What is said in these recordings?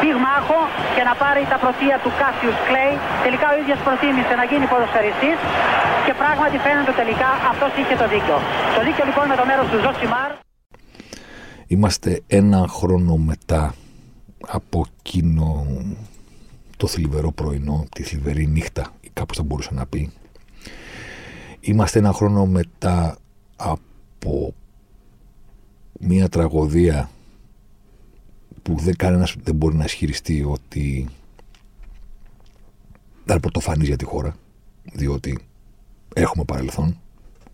πυγμάχο και να πάρει τα πρωτεία του Κάσιους Κλέι. Τελικά ο ίδιος προτίμησε να γίνει ποδοσφαιριστής και πράγματι φαίνεται τελικά αυτός είχε το δίκιο. Το δίκιο λοιπόν με το μέρος του Ζωσιμάρ. Είμαστε ένα χρόνο μετά από εκείνο το θλιβερό πρωινό, τη θλιβερή νύχτα, ή κάπως θα μπορούσα να πει. Είμαστε ένα χρόνο μετά από μια τραγωδία που δεν, κανένας δεν μπορεί να ισχυριστεί ότι δεν είναι πρωτοφανής για τη χώρα, διότι έχουμε παρελθόν.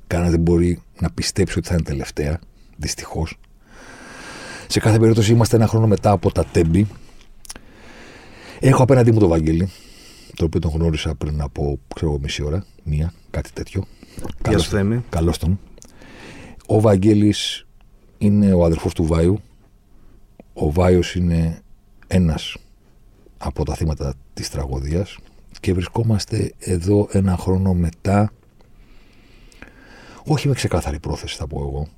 Κανένας δεν μπορεί να πιστέψει ότι θα είναι τελευταία, δυστυχώς. Σε κάθε περίπτωση είμαστε ένα χρόνο μετά από τα τέμπη. Έχω απέναντί μου τον Βαγγέλη, το οποίο τον γνώρισα πριν από ξέρω, μισή ώρα, μία, κάτι τέτοιο. Γεια σου, Θέμη. Καλώς τον. Ο Βαγγέλης είναι ο αδερφός του Βάιου. Ο Βάιος είναι ένας από τα θύματα της τραγωδίας και βρισκόμαστε εδώ ένα χρόνο μετά όχι με ξεκάθαρη πρόθεση θα πω εγώ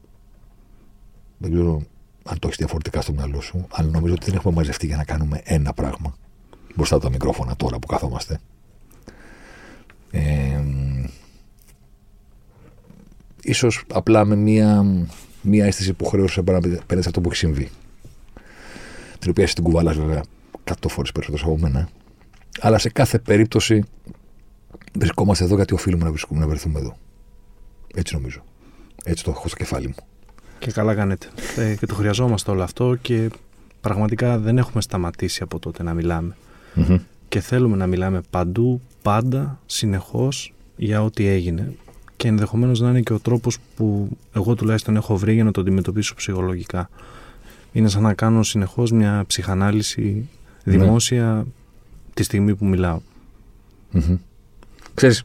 δεν ξέρω αν το έχεις διαφορετικά στο μυαλό σου αλλά νομίζω ότι δεν έχουμε μαζευτεί για να κάνουμε ένα πράγμα μπροστά από τα μικρόφωνα τώρα που καθόμαστε ε, ίσως απλά με μία, μία αίσθηση υποχρέωση απέναντι σε αυτό που έχει συμβεί. Την οποία εσύ την κουβαλά βέβαια 100 φορές περισσότερο από μένα. Αλλά σε κάθε περίπτωση βρισκόμαστε εδώ γιατί οφείλουμε να, βρισκούμε, να βρεθούμε εδώ. Έτσι νομίζω. Έτσι το έχω στο κεφάλι μου. Και καλά κάνετε. Ε, και το χρειαζόμαστε όλο αυτό και πραγματικά δεν έχουμε σταματήσει από τότε να μιλάμε. Mm-hmm. Και θέλουμε να μιλάμε παντού, πάντα, συνεχώς για ό,τι έγινε και ενδεχομένως να είναι και ο τρόπος που εγώ τουλάχιστον έχω βρει για να το αντιμετωπίσω ψυχολογικά. Είναι σαν να κάνω συνεχώς μια ψυχανάλυση δημόσια ναι. τη στιγμή που μιλάω. Mm-hmm. Ξέρεις,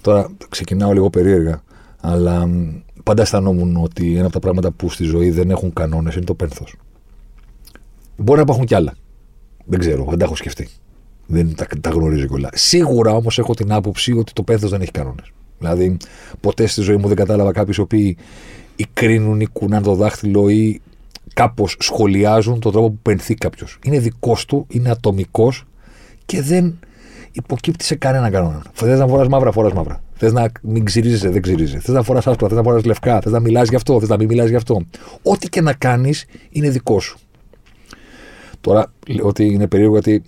τώρα ξεκινάω λίγο περίεργα, αλλά πάντα αισθανόμουν ότι ένα από τα πράγματα που στη ζωή δεν έχουν κανόνες είναι το πένθος. Μπορεί να υπάρχουν κι άλλα. Δεν ξέρω, δεν τα έχω σκεφτεί. Δεν τα, τα γνωρίζω κιόλα. Σίγουρα όμως έχω την άποψη ότι το πέθο δεν έχει κανόνες. Δηλαδή, ποτέ στη ζωή μου δεν κατάλαβα κάποιου οι οποίοι ή κρίνουν ή κουνάνε το δάχτυλο ή κάπως σχολιάζουν τον τρόπο που πενθεί κάποιος. Είναι δικός του, είναι ατομικός και δεν υποκύπτει σε κανένα κανόνα. Θες να φοράς μαύρα, φοράς μαύρα. Θες να μην ξυρίζεσαι, δεν ξυρίζεσαι. Θες να φοράς άσπρα, θες να φοράς λευκά. Θες να μιλάς γι' αυτό, θες να μην μιλάς γι' αυτό. Ό,τι και να κάνεις είναι δικός σου. Τώρα λέω ότι είναι περίεργο γιατί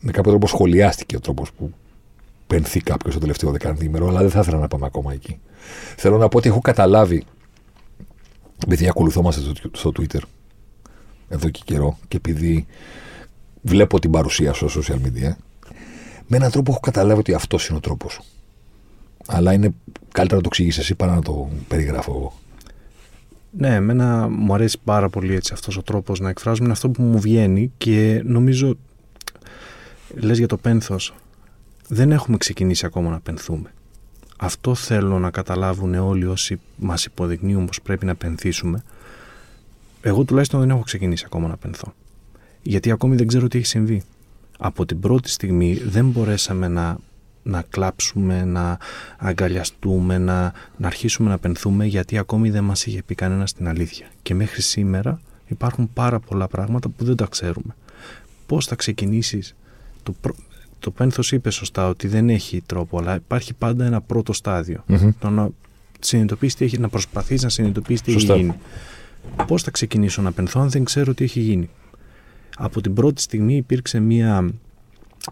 με κάποιο τρόπο σχολιάστηκε ο τρόπος που πενθεί κάποιος το τελευταίο δεκαήμερο, αλλά δεν θα ήθελα να πάμε ακόμα εκεί. Θέλω να πω ότι έχω καταλάβει, επειδή ακολουθόμαστε στο, Twitter εδώ και καιρό και επειδή βλέπω την παρουσία σου στο social media, με έναν τρόπο έχω καταλάβει ότι αυτός είναι ο τρόπος. Αλλά είναι καλύτερα να το εξηγήσει εσύ παρά να το περιγράφω εγώ. Ναι, εμένα μου αρέσει πάρα πολύ έτσι αυτός ο τρόπος να εκφράζουμε είναι αυτό που μου βγαίνει και νομίζω λες για το πένθος, δεν έχουμε ξεκινήσει ακόμα να πενθούμε. Αυτό θέλω να καταλάβουν όλοι όσοι μας υποδεικνύουν πως πρέπει να πενθήσουμε. Εγώ τουλάχιστον δεν έχω ξεκινήσει ακόμα να πενθώ. Γιατί ακόμη δεν ξέρω τι έχει συμβεί. Από την πρώτη στιγμή δεν μπορέσαμε να, να κλάψουμε, να αγκαλιαστούμε, να, να αρχίσουμε να πενθούμε γιατί ακόμη δεν μας είχε πει κανένας την αλήθεια. Και μέχρι σήμερα υπάρχουν πάρα πολλά πράγματα που δεν τα ξέρουμε. Πώς θα ξεκινήσεις το, το πένθος είπε σωστά ότι δεν έχει τρόπο, αλλά υπάρχει πάντα ένα πρώτο στάδιο. Mm-hmm. Το να συνειδητοποιήσει τι έχει, να προσπαθείς να συνειδητοποιήσει τι έχει γίνει. Πώς θα ξεκινήσω να πενθώ αν δεν ξέρω τι έχει γίνει. Από την πρώτη στιγμή υπήρξε μία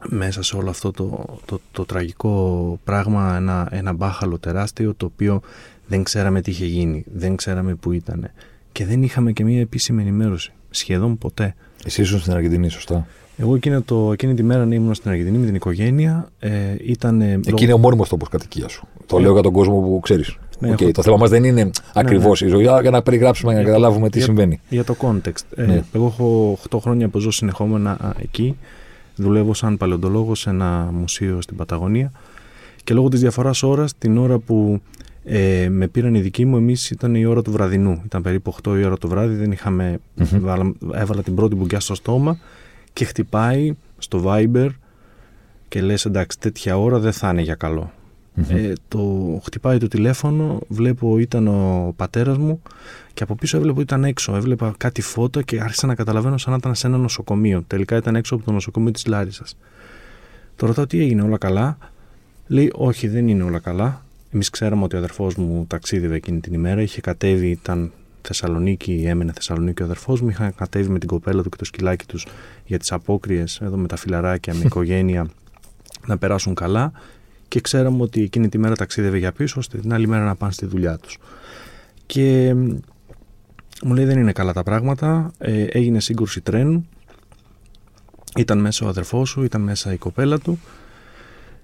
μέσα σε όλο αυτό το, το, το, τραγικό πράγμα ένα, ένα μπάχαλο τεράστιο το οποίο δεν ξέραμε τι είχε γίνει, δεν ξέραμε που ήταν και δεν είχαμε και μία επίσημη ενημέρωση, σχεδόν ποτέ. Εσύ ήσουν στην Αργεντινή, σωστά. Εγώ εκείνη, το, εκείνη τη μέρα ήμουν στην Αργεντινή με την οικογένεια. Ε, ήταν, Εκεί λόγω... είναι ο μόνιμος τόπος κατοικίας σου. Το λέω για τον κόσμο που ξέρεις. Ναι, okay, έχω... Το θέμα μας δεν είναι ακριβώ ναι, ναι. η ζωή, αλλά για να περιγράψουμε, για να καταλάβουμε τι για, συμβαίνει. Για το context. Ε, ναι. εγώ έχω 8 χρόνια που ζω συνεχόμενα εκεί. Δουλεύω σαν παλαιοντολόγος σε ένα μουσείο στην Παταγωνία Και λόγω της διαφοράς ώρας, την ώρα που ε, με πήραν οι δικοί μου, εμείς ήταν η ώρα του βραδινού. Ήταν περίπου 8 η ώρα το βράδυ, δεν είχαμε, mm-hmm. έβαλα την πρώτη μπουκιά στο στόμα και χτυπάει στο Viber και λες εντάξει τέτοια ώρα δεν θα είναι για καλο Ε, το χτυπάει το τηλέφωνο, βλέπω ήταν ο πατέρας μου και από πίσω έβλεπα ότι ήταν έξω. Έβλεπα κάτι φώτα και άρχισα να καταλαβαίνω σαν να ήταν σε ένα νοσοκομείο. Τελικά ήταν έξω από το νοσοκομείο της Λάρισας. Το ρωτάω τι έγινε, όλα καλά; Λέει όχι δεν είναι όλα καλά. Εμείς ξέραμε ότι ο αδερφός μου ταξίδευε εκείνη την ημέρα, είχε κατέβει, ήταν Θεσσαλονίκη, έμενε Θεσσαλονίκη ο αδερφός μου. Είχαν κατέβει με την κοπέλα του και το σκυλάκι τους για τις απόκριες εδώ με τα φιλαράκια, με οικογένεια να περάσουν καλά. Και ξέραμε ότι εκείνη τη μέρα ταξίδευε για πίσω, ώστε την άλλη μέρα να πάνε στη δουλειά τους. Και μου λέει δεν είναι καλά τα πράγματα. Ε, έγινε σύγκρουση τρένου. Ήταν μέσα ο αδερφός σου, ήταν μέσα η κοπέλα του.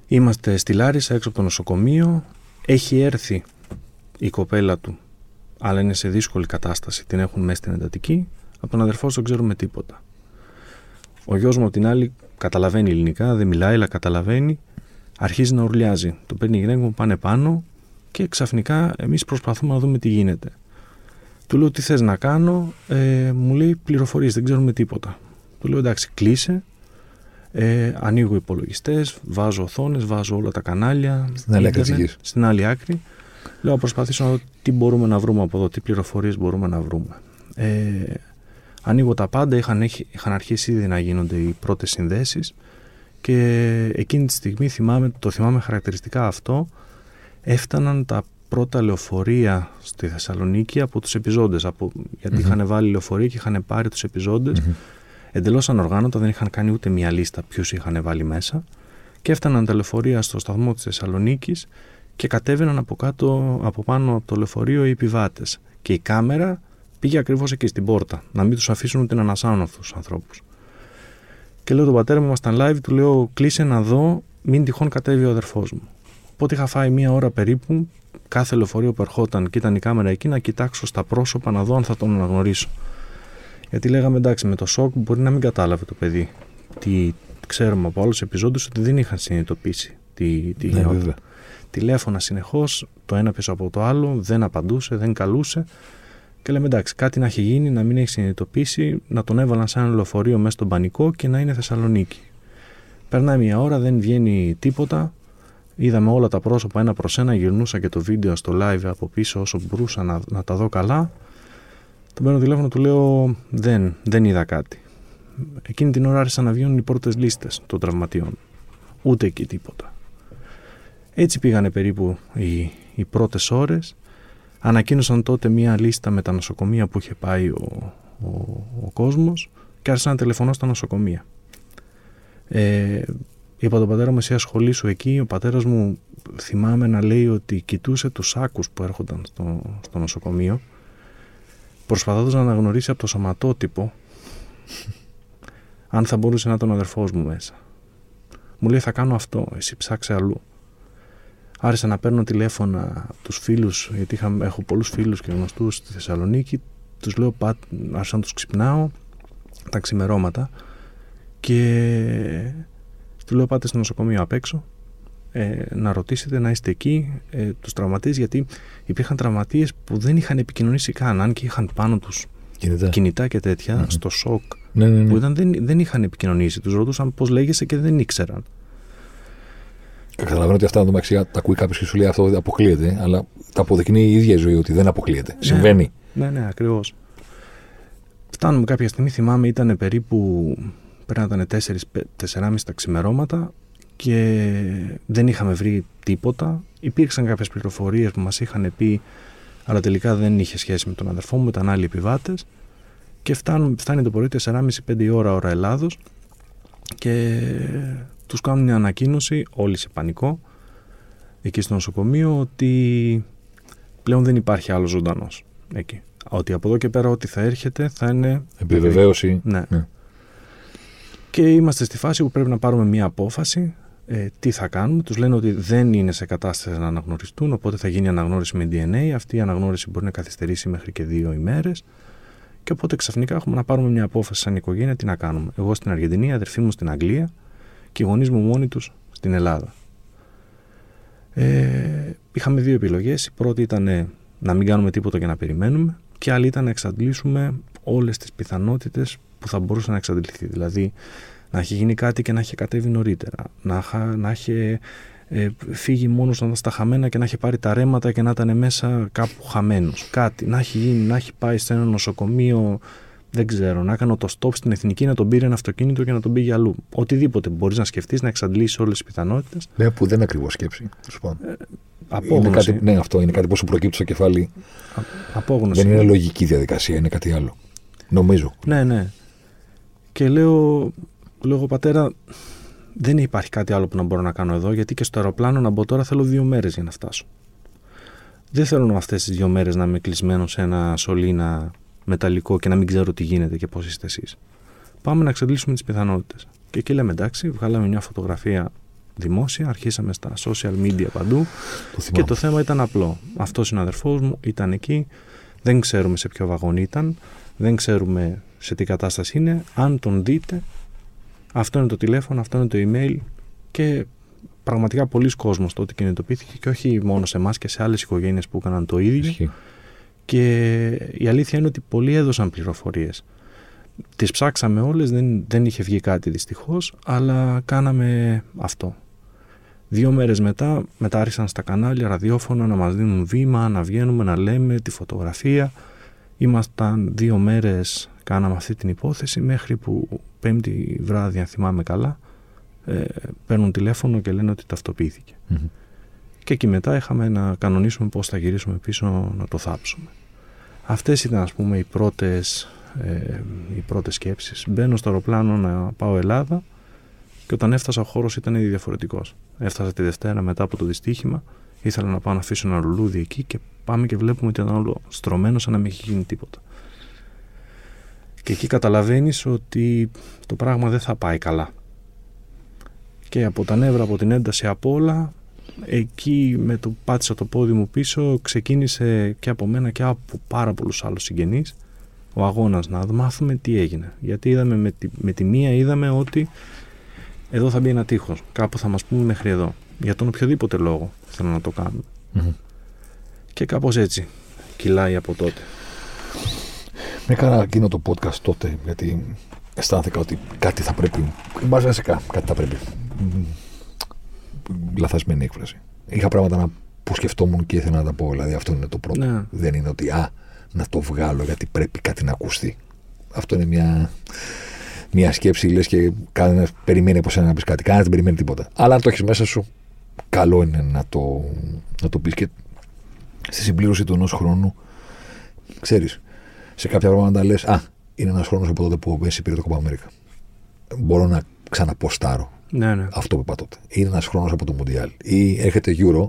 Είμαστε στη Λάρισα έξω από το νοσοκομείο. Έχει έρθει η κοπέλα του αλλά είναι σε δύσκολη κατάσταση. Την έχουν μέσα στην εντατική. Από τον αδερφό δεν ξέρουμε τίποτα. Ο γιος μου, από την άλλη, καταλαβαίνει ελληνικά, δεν μιλάει, αλλά καταλαβαίνει. Αρχίζει να ουρλιάζει. Το παίρνει η γυναίκα μου, πάνε πάνω και ξαφνικά εμείς προσπαθούμε να δούμε τι γίνεται. Του λέω τι θες να κάνω, ε, μου λέει πληροφορίες, δεν ξέρουμε τίποτα. Του λέω εντάξει, κλείσε. Ε, ανοίγω υπολογιστές, βάζω οθόνες, βάζω όλα τα κανάλια. Στην άλλη άκρη Στην άλλη άκρη. Λέω, προσπαθήσω να δω τι μπορούμε να βρούμε από εδώ, τι πληροφορίες μπορούμε να βρούμε. Ε, ανοίγω τα πάντα, είχαν, είχαν αρχίσει ήδη να γίνονται οι πρώτες συνδέσεις και εκείνη τη στιγμή θυμάμαι, το θυμάμαι χαρακτηριστικά αυτό, έφταναν τα πρώτα λεωφορεία στη Θεσσαλονίκη από τους επιζώντες, από, γιατί είχαν βάλει λεωφορεία και είχαν πάρει τους επιζώντες mm-hmm. εντελώς ανοργάνωτα, δεν είχαν κάνει ούτε μια λίστα ποιους είχαν βάλει μέσα και έφταναν τα λεωφορεία στο σταθμό της Θεσσαλονίκης και κατέβαιναν από, κάτω, από πάνω από το λεωφορείο οι επιβάτες. Και η κάμερα πήγε ακριβώς εκεί στην πόρτα, να μην τους αφήσουν ούτε να ανασάνουν αυτού του ανθρώπους. Και λέω τον πατέρα μου, ήμασταν live, του λέω: Κλείσε να δω, μην τυχόν κατέβει ο αδερφός μου. Οπότε είχα φάει μία ώρα περίπου, κάθε λεωφορείο που ερχόταν και ήταν η κάμερα εκεί, να κοιτάξω στα πρόσωπα να δω αν θα τον αναγνωρίσω. Γιατί λέγαμε εντάξει, με το σοκ μπορεί να μην κατάλαβε το παιδί. Τι ξέρουμε από άλλους επιζώντου ότι δεν είχαν συνειδητοποιήσει τι, τι ναι, τηλέφωνα συνεχώς, το ένα πίσω από το άλλο, δεν απαντούσε, δεν καλούσε. Και λέμε εντάξει, κάτι να έχει γίνει, να μην έχει συνειδητοποιήσει, να τον έβαλαν σε ένα λεωφορείο μέσα στον πανικό και να είναι Θεσσαλονίκη. Περνάει μια ώρα, δεν βγαίνει τίποτα. Είδαμε όλα τα πρόσωπα ένα προς ένα, γυρνούσα και το βίντεο στο live από πίσω όσο μπορούσα να, να τα δω καλά. Τον παίρνω τηλέφωνο, του λέω δεν, δεν είδα κάτι. Εκείνη την ώρα άρχισαν να βγαίνουν οι πρώτες λίστες των τραυματιών. Ούτε εκεί τίποτα. Έτσι πήγανε περίπου οι, οι πρώτες ώρες. Ανακοίνωσαν τότε μία λίστα με τα νοσοκομεία που είχε πάει ο, ο, ο κόσμος και άρχισαν να τηλεφωνώ στα νοσοκομεία. Ε, είπα τον πατέρα μου εσύ ασχολήσου εκεί. Ο πατέρας μου θυμάμαι να λέει ότι κοιτούσε τους σάκους που έρχονταν στο, στο νοσοκομείο προσπαθώντας να αναγνωρίσει από το σωματότυπο αν θα μπορούσε να ήταν ο αδερφός μου μέσα. Μου λέει θα κάνω αυτό, εσύ ψάξε αλλού άρχισα να παίρνω τηλέφωνα τους φίλους, γιατί είχα, έχω πολλούς φίλους και γνωστούς στη Θεσσαλονίκη, τους λέω, άρχισα να τους ξυπνάω τα ξημερώματα. Και του λέω πάτε στο νοσοκομείο απ' έξω ε, να ρωτήσετε να είστε εκεί ε, τους τραυματίες γιατί υπήρχαν τραυματίες που δεν είχαν επικοινωνήσει καν αν και είχαν πάνω τους κινητά, κινητά και τέτοια στο σοκ ναι, ναι, ναι. που ήταν, δεν, δεν είχαν επικοινωνήσει. Τους ρωτούσαν πώς λέγεσαι και δεν ήξεραν Καταλαβαίνω ότι αυτά το τα ακούει κάποιος και σου λέει αυτό αποκλείεται, αλλά τα αποδεικνύει η ίδια η ζωή ότι δεν αποκλείεται. Ναι, Συμβαίνει. Ναι, ναι, ακριβώς. Φτάνουμε κάποια στιγμή, θυμάμαι, ήταν περίπου πρέπει να ήταν 4-4,5 τα ξημερώματα και δεν είχαμε βρει τίποτα. Υπήρξαν κάποιες πληροφορίες που μας είχαν πει, αλλά τελικά δεν είχε σχέση με τον αδερφό μου, ήταν άλλοι επιβάτες. Και φτάνει, φτάνει το πρωί 4,5-5 ώρα ώρα Ελλάδος και τους κάνουν μια ανακοίνωση, όλοι σε πανικό, εκεί στο νοσοκομείο, ότι πλέον δεν υπάρχει άλλος ζωντανός εκεί. Ότι από εδώ και πέρα ό,τι θα έρχεται θα είναι... Επιβεβαίωση. Ναι. ναι. Και είμαστε στη φάση που πρέπει να πάρουμε μια απόφαση ε, τι θα κάνουμε. Τους λένε ότι δεν είναι σε κατάσταση να αναγνωριστούν, οπότε θα γίνει αναγνώριση με DNA. Αυτή η αναγνώριση μπορεί να καθυστερήσει μέχρι και δύο ημέρες. Και οπότε ξαφνικά έχουμε να πάρουμε μια απόφαση σαν οικογένεια τι να κάνουμε. Εγώ στην Αργεντινή, η αδερφή μου στην Αγγλία και οι γονείς μου μόνοι τους στην Ελλάδα. είχαμε δύο επιλογές. Η πρώτη ήταν ε, να μην κάνουμε τίποτα και να περιμένουμε, και άλλη ήταν να εξαντλήσουμε όλες τις πιθανότητες που θα μπορούσε να εξαντληθεί. Δηλαδή, να έχει γίνει κάτι και να έχει κατέβει νωρίτερα. Να, να έχει ε, φύγει μόνος να στα χαμένα και να έχει πάρει τα ρέματα και να ήταν μέσα κάπου χαμένος. Κάτι. Να έχει γίνει, να έχει πάει σε ένα νοσοκομείο δεν ξέρω, να κάνω το stop στην εθνική, να τον πήρε ένα αυτοκίνητο και να τον πήγε αλλού. Οτιδήποτε μπορείς να σκεφτείς, να εξαντλήσεις όλες τις πιθανότητες. Ναι, που δεν είναι ακριβώς σκέψη. Ε, απόγνωση. Είναι κάτι, ναι, αυτό είναι κάτι που σου προκύπτει στο κεφάλι. Α, απόγνωση. Δεν είναι λογική διαδικασία, είναι κάτι άλλο. Νομίζω. Ναι, ναι. Και λέω, λέω πατέρα, δεν υπάρχει κάτι άλλο που να μπορώ να κάνω εδώ, γιατί και στο αεροπλάνο να μπω τώρα θέλω δύο μέρες για να φτάσω. Δεν θέλω αυτές τις δύο μέρες να είμαι κλεισμένος σε ένα σωλήνα μεταλλικό και να μην ξέρω τι γίνεται και πώς είστε εσείς. Πάμε να εξαντλήσουμε τις πιθανότητες. Και εκεί λέμε εντάξει, βγάλαμε μια φωτογραφία δημόσια, αρχίσαμε στα social media παντού Το και το θέμα ήταν απλό. Αυτός είναι ο αδερφός μου, ήταν εκεί, δεν ξέρουμε σε ποιο βαγόν ήταν, δεν ξέρουμε σε τι κατάσταση είναι. Αν τον δείτε, αυτό είναι το τηλέφωνο, αυτό είναι το email και πραγματικά πολλοί κόσμος τότε κινητοποιήθηκε και όχι μόνο σε εμάς και σε άλλες οικογένειες που έκαναν το ίδιο. Και η αλήθεια είναι ότι πολλοί έδωσαν πληροφορίες. Τις ψάξαμε όλες, δεν, δεν είχε βγει κάτι δυστυχώς, αλλά κάναμε αυτό. Δύο μέρες μετά, μετά άρχισαν στα κανάλια ραδιόφωνα να μας δίνουν βήμα, να βγαίνουμε, να λέμε τη φωτογραφία. Ήμασταν δύο μέρες, κάναμε αυτή την υπόθεση, μέχρι που πέμπτη βράδυ, αν θυμάμαι καλά, ε, παίρνουν τηλέφωνο και λένε ότι Και εκεί μετά είχαμε να κανονίσουμε πώς θα γυρίσουμε πίσω να το θάψουμε. Αυτές ήταν ας πούμε οι πρώτες, ε, οι πρώτες σκέψεις. Μπαίνω στο αεροπλάνο να πάω Ελλάδα και όταν έφτασα ο χώρος ήταν ήδη διαφορετικός. Έφτασα τη Δευτέρα μετά από το δυστύχημα, ήθελα να πάω να αφήσω ένα λουλούδι εκεί και πάμε και βλέπουμε ότι ήταν όλο στρωμένο σαν να μην έχει γίνει τίποτα. Και εκεί καταλαβαίνεις ότι το πράγμα δεν θα πάει καλά. Και από τα νεύρα, από την ένταση, από όλα, εκεί με το πάτησα το πόδι μου πίσω ξεκίνησε και από μένα και από πάρα πολλούς άλλους συγγενείς ο αγώνας να μάθουμε τι έγινε. Γιατί είδαμε με τη, με τη μία είδαμε ότι εδώ θα μπει ένα τείχος κάπου θα μας πούμε μέχρι εδώ. Για τον οποιοδήποτε λόγο θέλω να το κάνουμε. Και κάπως έτσι κυλάει από τότε. Με έκανα εκείνο το podcast τότε γιατί αισθάνθηκα ότι κάτι θα πρέπει βασικά κάτι θα πρέπει λαθασμένη έκφραση. Είχα πράγματα να, που σκεφτόμουν και ήθελα να τα πω. Δηλαδή αυτό είναι το πρώτο. Ναι. Δεν είναι ότι α, να το βγάλω γιατί πρέπει κάτι να ακουστεί. Αυτό είναι μια, μια σκέψη, λες και κανένας περιμένει από σένα να πεις κάτι. Κανένας δεν περιμένει τίποτα. Αλλά αν το έχεις μέσα σου, καλό είναι να το, να το πεις και στη συμπλήρωση του ενός χρόνου, ξέρεις, σε κάποια πράγματα λες, Α, είναι ένας χρόνος από τότε που ο Μέση πήρε το Κοπα Αμέρικα. Μπορώ να ξαναποστάρω ναι, ναι. αυτό που είπα τότε. Είναι ένας χρόνος από το Μουντιάλ. Ή έρχεται Euro,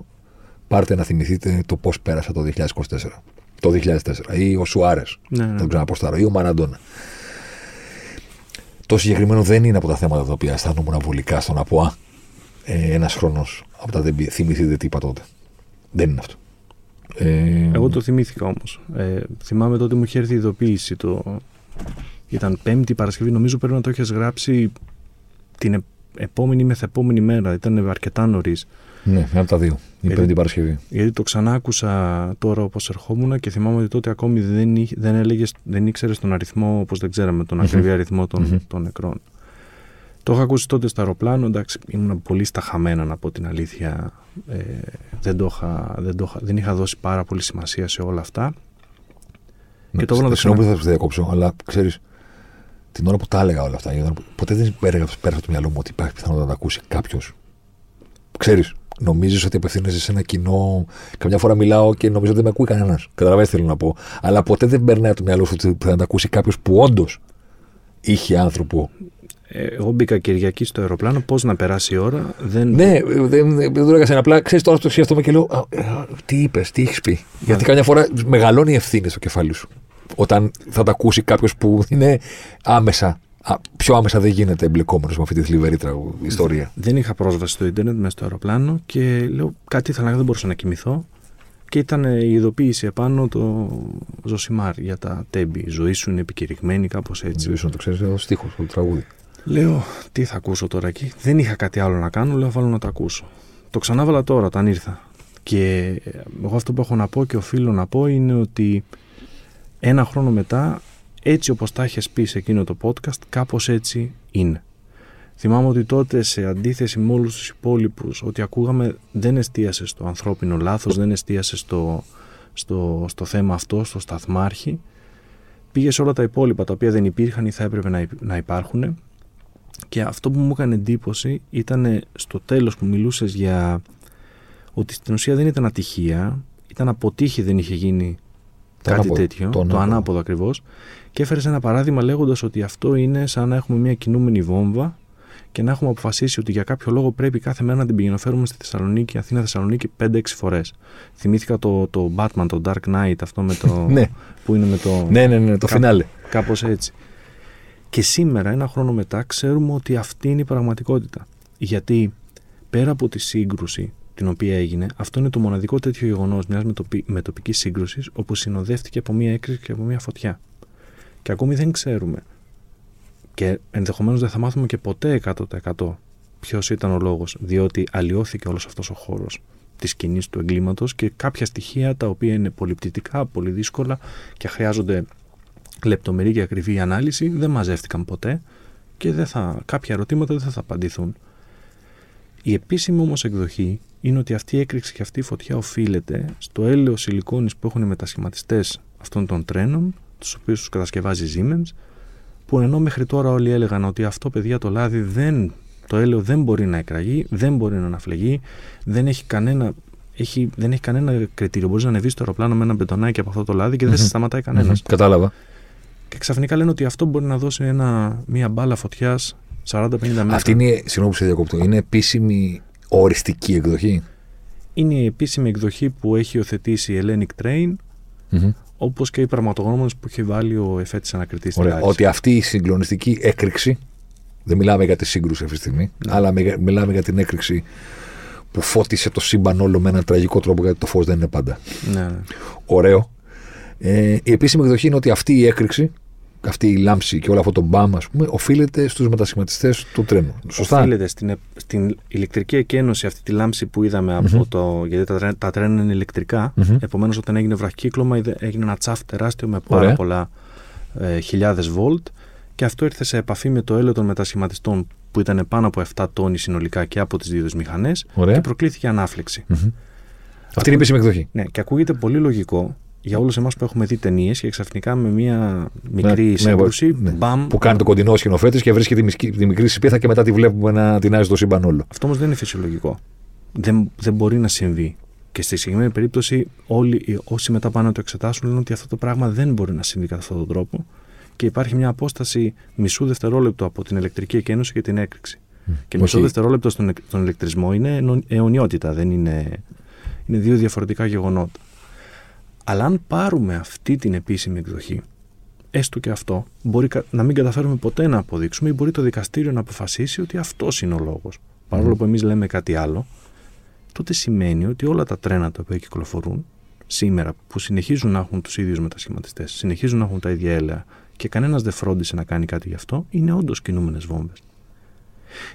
πάρτε να θυμηθείτε το πώς πέρασα το 2024. Το 2004. Ή ο Σουάρες. Ναι, ναι. Θα τον ξαναποστάρω. Ή ο Μαραντόνα. Το συγκεκριμένο δεν είναι από τα θέματα τα οποία αισθάνομαι βολικά στο να πω Α, ε, ένας χρόνος από τα δεν θυμηθείτε τι είπα τότε. Δεν είναι αυτό. Ε, Εγώ το θυμήθηκα όμως. Ε, θυμάμαι τότε μου είχε έρθει η ειδοποίηση. Το... Ήταν Πέμπτη Παρασκευή, νομίζω πρέπει να το έχεις γράψει την επόμενη μεθεπόμενη μέρα. Ήταν αρκετά νωρίς. Ναι, ένα από τα δύο. Η Πέμπτη Παρασκευή. Γιατί το ξανά άκουσα τώρα όπως ερχόμουν και θυμάμαι ότι τότε ακόμη δεν, δεν, έλεγες, δεν ήξερες τον αριθμό, όπως δεν ξέραμε, τον ακριβή αριθμό των, των νεκρών. Το είχα ακούσει τότε στο αεροπλάνο, εντάξει, ήμουν πολύ στα χαμένα να πω την αλήθεια. Ε, δεν, το είχα, δεν, το είχα, δεν είχα δώσει πάρα πολύ σημασία σε όλα αυτά. Ναι, και το έβαλα Συγγνώμη που θα σα διακόψω, αλλά ξέρεις, την ώρα που τα έλεγα όλα αυτά, ποτέ δεν πέρασε από το μυαλό μου ότι υπάρχει πιθανότητα να τα ακούσει κάποιος. Ξέρεις, νομίζεις ότι απευθύνεσαι σε ένα κοινό. Καμιά φορά μιλάω και νομίζω ότι δεν με ακούει κανένας. Καταλαβαίνετε θέλω να πω. Αλλά ποτέ δεν περνάει από το μυαλό σου ότι θα τα ακούσει κάποιος που όντως είχε άνθρωπο. Ε, εγώ μπήκα Κυριακή στο αεροπλάνο, πώς να περάσει η ώρα. Δεν... Ναι, δεν, δεν το έκανα απλά. Ξέρεις τώρα το σκέφτομαι και λέω. Ε, τι είπες, τι έχεις πει. Γιατί καμιά φορά μεγαλώνει η ευθύνη στο κεφάλι σου όταν θα τα ακούσει κάποιος που είναι άμεσα. Πιο άμεσα δεν γίνεται εμπλεκόμενος με αυτή τη θλιβερή ιστορία. Δεν είχα πρόσβαση στο Ιντερνετ μέσα στο αεροπλάνο και λέω κάτι ήθελα να δεν μπορούσα να κοιμηθώ. Και ήταν η ειδοποίηση επάνω το Ζωσιμάρ για τα τέμπη. Η ζωή σου είναι επικηρυγμένη, κάπως έτσι. Η ζωή σου να το ξέρεις, ο στίχος, το τραγούδι. Λέω, τι θα ακούσω τώρα εκεί; Δεν είχα κάτι άλλο να κάνω, λέω, βάλω να το ακούσω. Το ξανάβαλα τώρα όταν ήρθα. Και εγώ αυτό που έχω να πω και οφείλω να πω είναι ότι ένα χρόνο μετά, έτσι όπως τα έχεις πει σε εκείνο το podcast, κάπως έτσι είναι. Θυμάμαι ότι τότε σε αντίθεση με όλους τους υπόλοιπους ότι ακούγαμε δεν εστίασες στο ανθρώπινο λάθος, δεν εστίασες στο, στο, στο θέμα αυτό, στο σταθμάρχη. Πήγες σε όλα τα υπόλοιπα τα οποία δεν υπήρχαν ή θα έπρεπε να, να υπάρχουν. Και αυτό που μου έκανε εντύπωση ήταν στο τέλος που μιλούσες για ότι στην ουσία δεν ήταν ατυχία, ήταν αποτύχει δεν είχε γίνει Το κάτι ανάποδο, τέτοιο, το το ανάποδο. ανάποδο, ακριβώς. Και έφερες ένα παράδειγμα λέγοντας ότι αυτό είναι σαν να έχουμε μια κινούμενη βόμβα και να έχουμε αποφασίσει ότι για κάποιο λόγο πρέπει κάθε μέρα να την πηγαινοφέρουμε στη Θεσσαλονίκη, Αθήνα-Θεσσαλονίκη 5-6 φορές. Θυμήθηκα το, το Batman, το Dark Knight, αυτό με το. Ναι. που είναι με το. Ναι, ναι, ναι, το Κάπου- φινάλε. Κάπως έτσι. Και σήμερα, ένα χρόνο μετά, ξέρουμε ότι αυτή είναι η πραγματικότητα. Γιατί πέρα από τη σύγκρουση την οποία έγινε, αυτό είναι το μοναδικό τέτοιο γεγονός μιας μετοπικής σύγκρουσης όπου συνοδεύτηκε από μια έκρηξη και από μια φωτιά. Και ακόμη δεν ξέρουμε. Και ενδεχομένως δεν θα μάθουμε και ποτέ 100% ποιος ήταν ο λόγος, διότι αλλοιώθηκε όλος αυτός ο χώρος της σκηνής του εγκλήματος και κάποια στοιχεία τα οποία είναι πολυπτυτικά, πολύ δύσκολα και χρειάζονται λεπτομερή και ακριβή ανάλυση δεν μαζεύτηκαν ποτέ και δεν θα, κάποια ερωτήματα δεν θα, θα απαντηθούν. Η επίσημη όμως εκδοχή είναι ότι αυτή η έκρηξη και αυτή η φωτιά οφείλεται στο έλαιο σιλικόνης που έχουν οι μετασχηματιστές αυτών των τρένων, τους οποίους τους κατασκευάζει Siemens, που ενώ μέχρι τώρα όλοι έλεγαν ότι αυτό παιδιά το λάδι δεν, το έλαιο δεν μπορεί να εκραγεί, δεν μπορεί να αναφλεγεί, δεν έχει κανένα, έχει, δεν έχει κανένα κριτήριο. Μπορείς να ανεβείς στο αεροπλάνο με ένα μπετονάκι από αυτό το λάδι και δεν σε Μμμ. σταματάει κανένας. Μμμ, Κατάλαβα. Και ξαφνικά λένε ότι αυτό μπορεί να δώσει ένα, μια μπάλα φωτιάς 40-50 μέτρα. Αυτή είναι, συγγνώμη που σε διακόπτω, είναι επίσημη οριστική εκδοχή; Είναι η επίσημη εκδοχή που έχει υιοθετήσει η Hellenic Train, Μμμ. όπως και οι πραγματογνώμονες που έχει βάλει ο εφέτης ανακριτή στη Ωραία. Λάρισα. Ότι αυτή η συγκλονιστική έκρηξη, δεν μιλάμε για τη σύγκρουση αυτή τη στιγμή, Ναι. αλλά με- μιλάμε για την έκρηξη που φώτισε το σύμπαν όλο με έναν τραγικό τρόπο, γιατί το φως δεν είναι πάντα. Ναι, ναι. Ωραίο. Ε, η επίσημη εκδοχή είναι ότι αυτή η έκρηξη, αυτή η λάμψη και όλο αυτό το μπαμ, ας πούμε, οφείλεται στους μετασχηματιστές του τρένου. Σωστά. Οφείλεται στην, ε- στην ηλεκτρική εκένωση αυτή τη λάμψη που είδαμε από το. Γιατί τα, τρένα- τα τρένα είναι ηλεκτρικα Μμμ. Επομένως, όταν έγινε βραχύκλωμα, είδε- έγινε ένα τσαφ τεράστιο με πάρα Ωραία. πολλά ε, χιλιάδες βολτ. Και αυτό ήρθε σε επαφή με το έλαιο των μετασχηματιστών που ήταν πάνω από 7 τόνοι συνολικά και από τις δύο μηχανές Ωραία. και προκλήθηκε ανάφλεξη. Μμμ. Αυτή είναι η επίσημη εκδοχή. Ναι, και ακούγεται πολύ λογικό για όλους εμάς που έχουμε δει ταινίες και ξαφνικά με μια μικρή Ναι, ναι, σύγκρουση, ναι. μπαμ. Που κάνει το κοντινό σκηνοθέτης και βρίσκει τη, μισκή- τη μικρή σπίθα και μετά τη βλέπουμε να τεινάζει το σύμπαν όλο. Αυτό όμως δεν είναι φυσιολογικό. Δεν, δεν μπορεί να συμβεί. Και στη συγκεκριμένη περίπτωση, όλοι οι- όσοι μετά πάνε να το εξετάσουν λένε ότι αυτό το πράγμα δεν μπορεί να συμβεί κατά αυτόν τον τρόπο και υπάρχει μια απόσταση μισού δευτερόλεπτου από την ηλεκτρική εκένωση και την έκρηξη. Και μισό Όχι. δευτερόλεπτο στον, εκ- στον ηλεκτρισμό είναι αινο- αιωνιότητα, δεν είναι. Είναι δύο διαφορετικά γεγονότα. Αλλά αν πάρουμε αυτή την επίσημη εκδοχή, έστω και αυτό, μπορεί κα- να μην καταφέρουμε ποτέ να αποδείξουμε ή μπορεί το δικαστήριο να αποφασίσει ότι αυτός είναι ο λόγος. Παρόλο που εμείς λέμε κάτι άλλο, τότε σημαίνει ότι όλα τα τρένα τα οποία κυκλοφορούν σήμερα που συνεχίζουν να έχουν τους ίδιους μετασχηματιστές, συνεχίζουν να έχουν τα ίδια έλαια και κανένας δεν φρόντισε να κάνει κάτι γι' αυτό, είναι όντως κινούμενες βόμβες.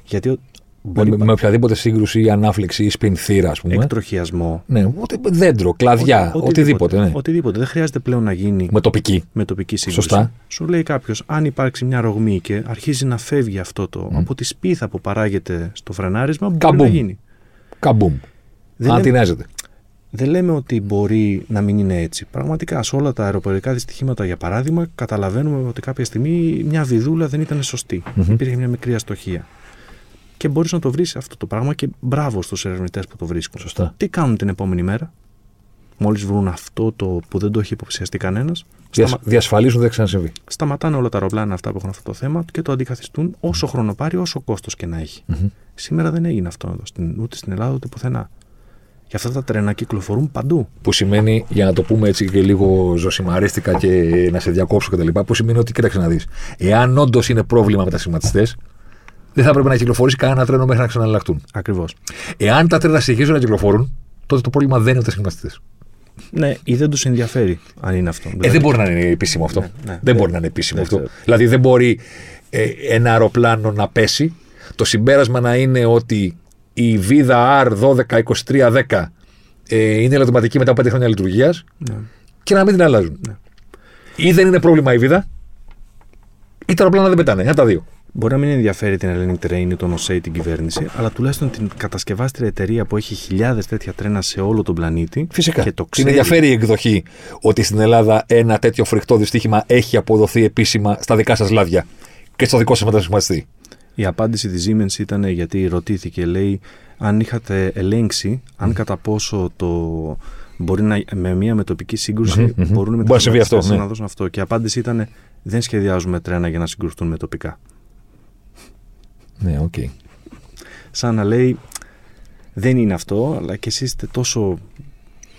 Γιατί ο- μπορεί Με, με οποιαδήποτε σύγκρουση ή ανάφλεξη ή σπινθήρα, ας πούμε. εκτροχιασμό. Ναι, οτι, δέντρο, κλαδιά, οτι- οτιδήποτε. ναι. Οτιδήποτε. Δεν χρειάζεται πλέον να γίνει Με τοπική. με τοπική σύγκρουση. Σωστά. Σου λέει κάποιος, αν υπάρξει μια ρογμή και αρχίζει να φεύγει αυτό το από τη σπίθα που παράγεται στο φρενάρισμα, μπορεί Καμπούμ. να γίνει. Καμπούμ. Δεν Αν λέμε- τεινάζεται. Δεν λέμε ότι μπορεί να μην είναι έτσι. Πραγματικά, σε όλα τα αεροπορικά δυστυχήματα, για παράδειγμα, καταλαβαίνουμε ότι κάποια στιγμή μια βιδούλα δεν ήταν σωστή. Μμμ. Υπήρχε μια μικρή αστοχία. Και μπορείς να το βρεις αυτό το πράγμα και μπράβο στους ερευνητές που το βρίσκουν. Σωστά. Τι κάνουν την επόμενη μέρα, μόλις βρουν αυτό το που δεν το έχει υποψιαστεί κανένας, Διασ, διασφαλίζουν ότι δεν ξανασυμβεί. σταματάνε όλα τα αεροπλάνα αυτά που έχουν αυτό το θέμα και το αντικαθιστούν όσο χρόνο πάρει, όσο κόστος και να έχει. Μμμ. Σήμερα δεν έγινε αυτό εδώ, στην, ούτε στην Ελλάδα ούτε πουθενά. Και αυτά τα τρένα κυκλοφορούν παντού. Που σημαίνει, για να το πούμε έτσι και λίγο ζωσιμαρίστικα και να σε διακόψω κτλ., που σημαίνει ότι κοίταξε να δεις. Εάν όντως είναι πρόβλημα με τα σχηματιστές, δεν θα πρέπει να κυκλοφορήσει κανένα τρένο μέχρι να ξαναλλαχτούν. Ακριβώς. Εάν τα τρένα συνεχίζουν να κυκλοφορούν, τότε το πρόβλημα δεν είναι τα σχηματιστέ. Ναι, ή δεν τους ενδιαφέρει αν είναι αυτό. Ε, δεν μπορεί να είναι επίσημο αυτό. Ναι, ναι. δεν Δεν- μπορεί να είναι επίσημο δεν αυτό. ξέρω. Δηλαδή δεν μπορεί ε, ένα αεροπλάνο να πέσει, το συμπέρασμα να είναι ότι η βίδα R12230 ε, είναι ελαττωματική μετά από 5 χρόνια λειτουργίας Ναι. και να μην την αλλάζουν. Ναι. Ή δεν είναι πρόβλημα η βίδα, ή τα αεροπλάνα δεν πετάνε. Ένα από τα δύο. Μπορεί να μην ενδιαφέρει την Hellenic Train ή τον ΟΣΕ ή την κυβέρνηση, αλλά τουλάχιστον την κατασκευάστρια εταιρεία που έχει χιλιάδες τέτοια τρένα σε όλο τον πλανήτη. Φυσικά. Και το Την ξέρει. ενδιαφέρει η εκδοχή ότι στην Ελλάδα ένα τέτοιο φρικτό δυστύχημα έχει αποδοθεί επίσημα στα δικά σας λάδια και στο δικό σας μετασχηματιστή. Η απάντηση της Siemens ήταν γιατί ρωτήθηκε, λέει, αν είχατε ελέγξει, αν κατά πόσο το. Μπορεί να, με μια μετωπική σύγκρουση Μμμ, μμμ. μπορούν οι Μπορεί να συμβεί αυτό, μετασχηματιστές ναι. να δώσουν αυτό. Και η απάντηση ήταν δεν σχεδιάζουμε τρένα για να συγκρουστούν μετωπικά. Ναι, οκ. Σαν να λέει δεν είναι αυτό, αλλά και εσείς είστε τόσο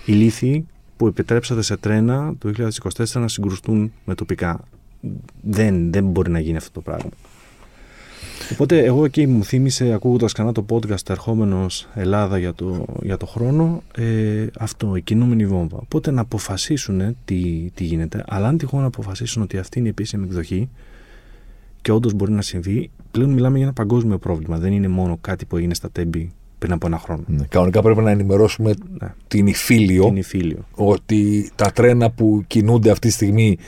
ηλίθιοι που επιτρέψατε σε τρένα το 2024 να συγκρουστούν με τοπικά. Δεν, δεν μπορεί να γίνει αυτό το πράγμα. Οπότε εγώ εκεί μου θύμισε ακούγοντας ξανά το podcast ερχόμενος Ελλάδα για το, για το χρόνο ε, αυτό, η κινούμενη βόμβα. Οπότε να αποφασίσουν τι, τι γίνεται, αλλά αν τυχόν αποφασίσουν ότι αυτή είναι η επίσημη εκδοχή και όντως μπορεί να συμβεί, πλέον μιλάμε για ένα παγκόσμιο πρόβλημα. Δεν είναι μόνο κάτι που έγινε στα τέμπη πριν από ένα χρόνο. Ναι. Κανονικά πρέπει να ενημερώσουμε Ναι. την Ιφίλιο Είναι φίλιο. ότι τα τρένα που κινούνται αυτή τη στιγμή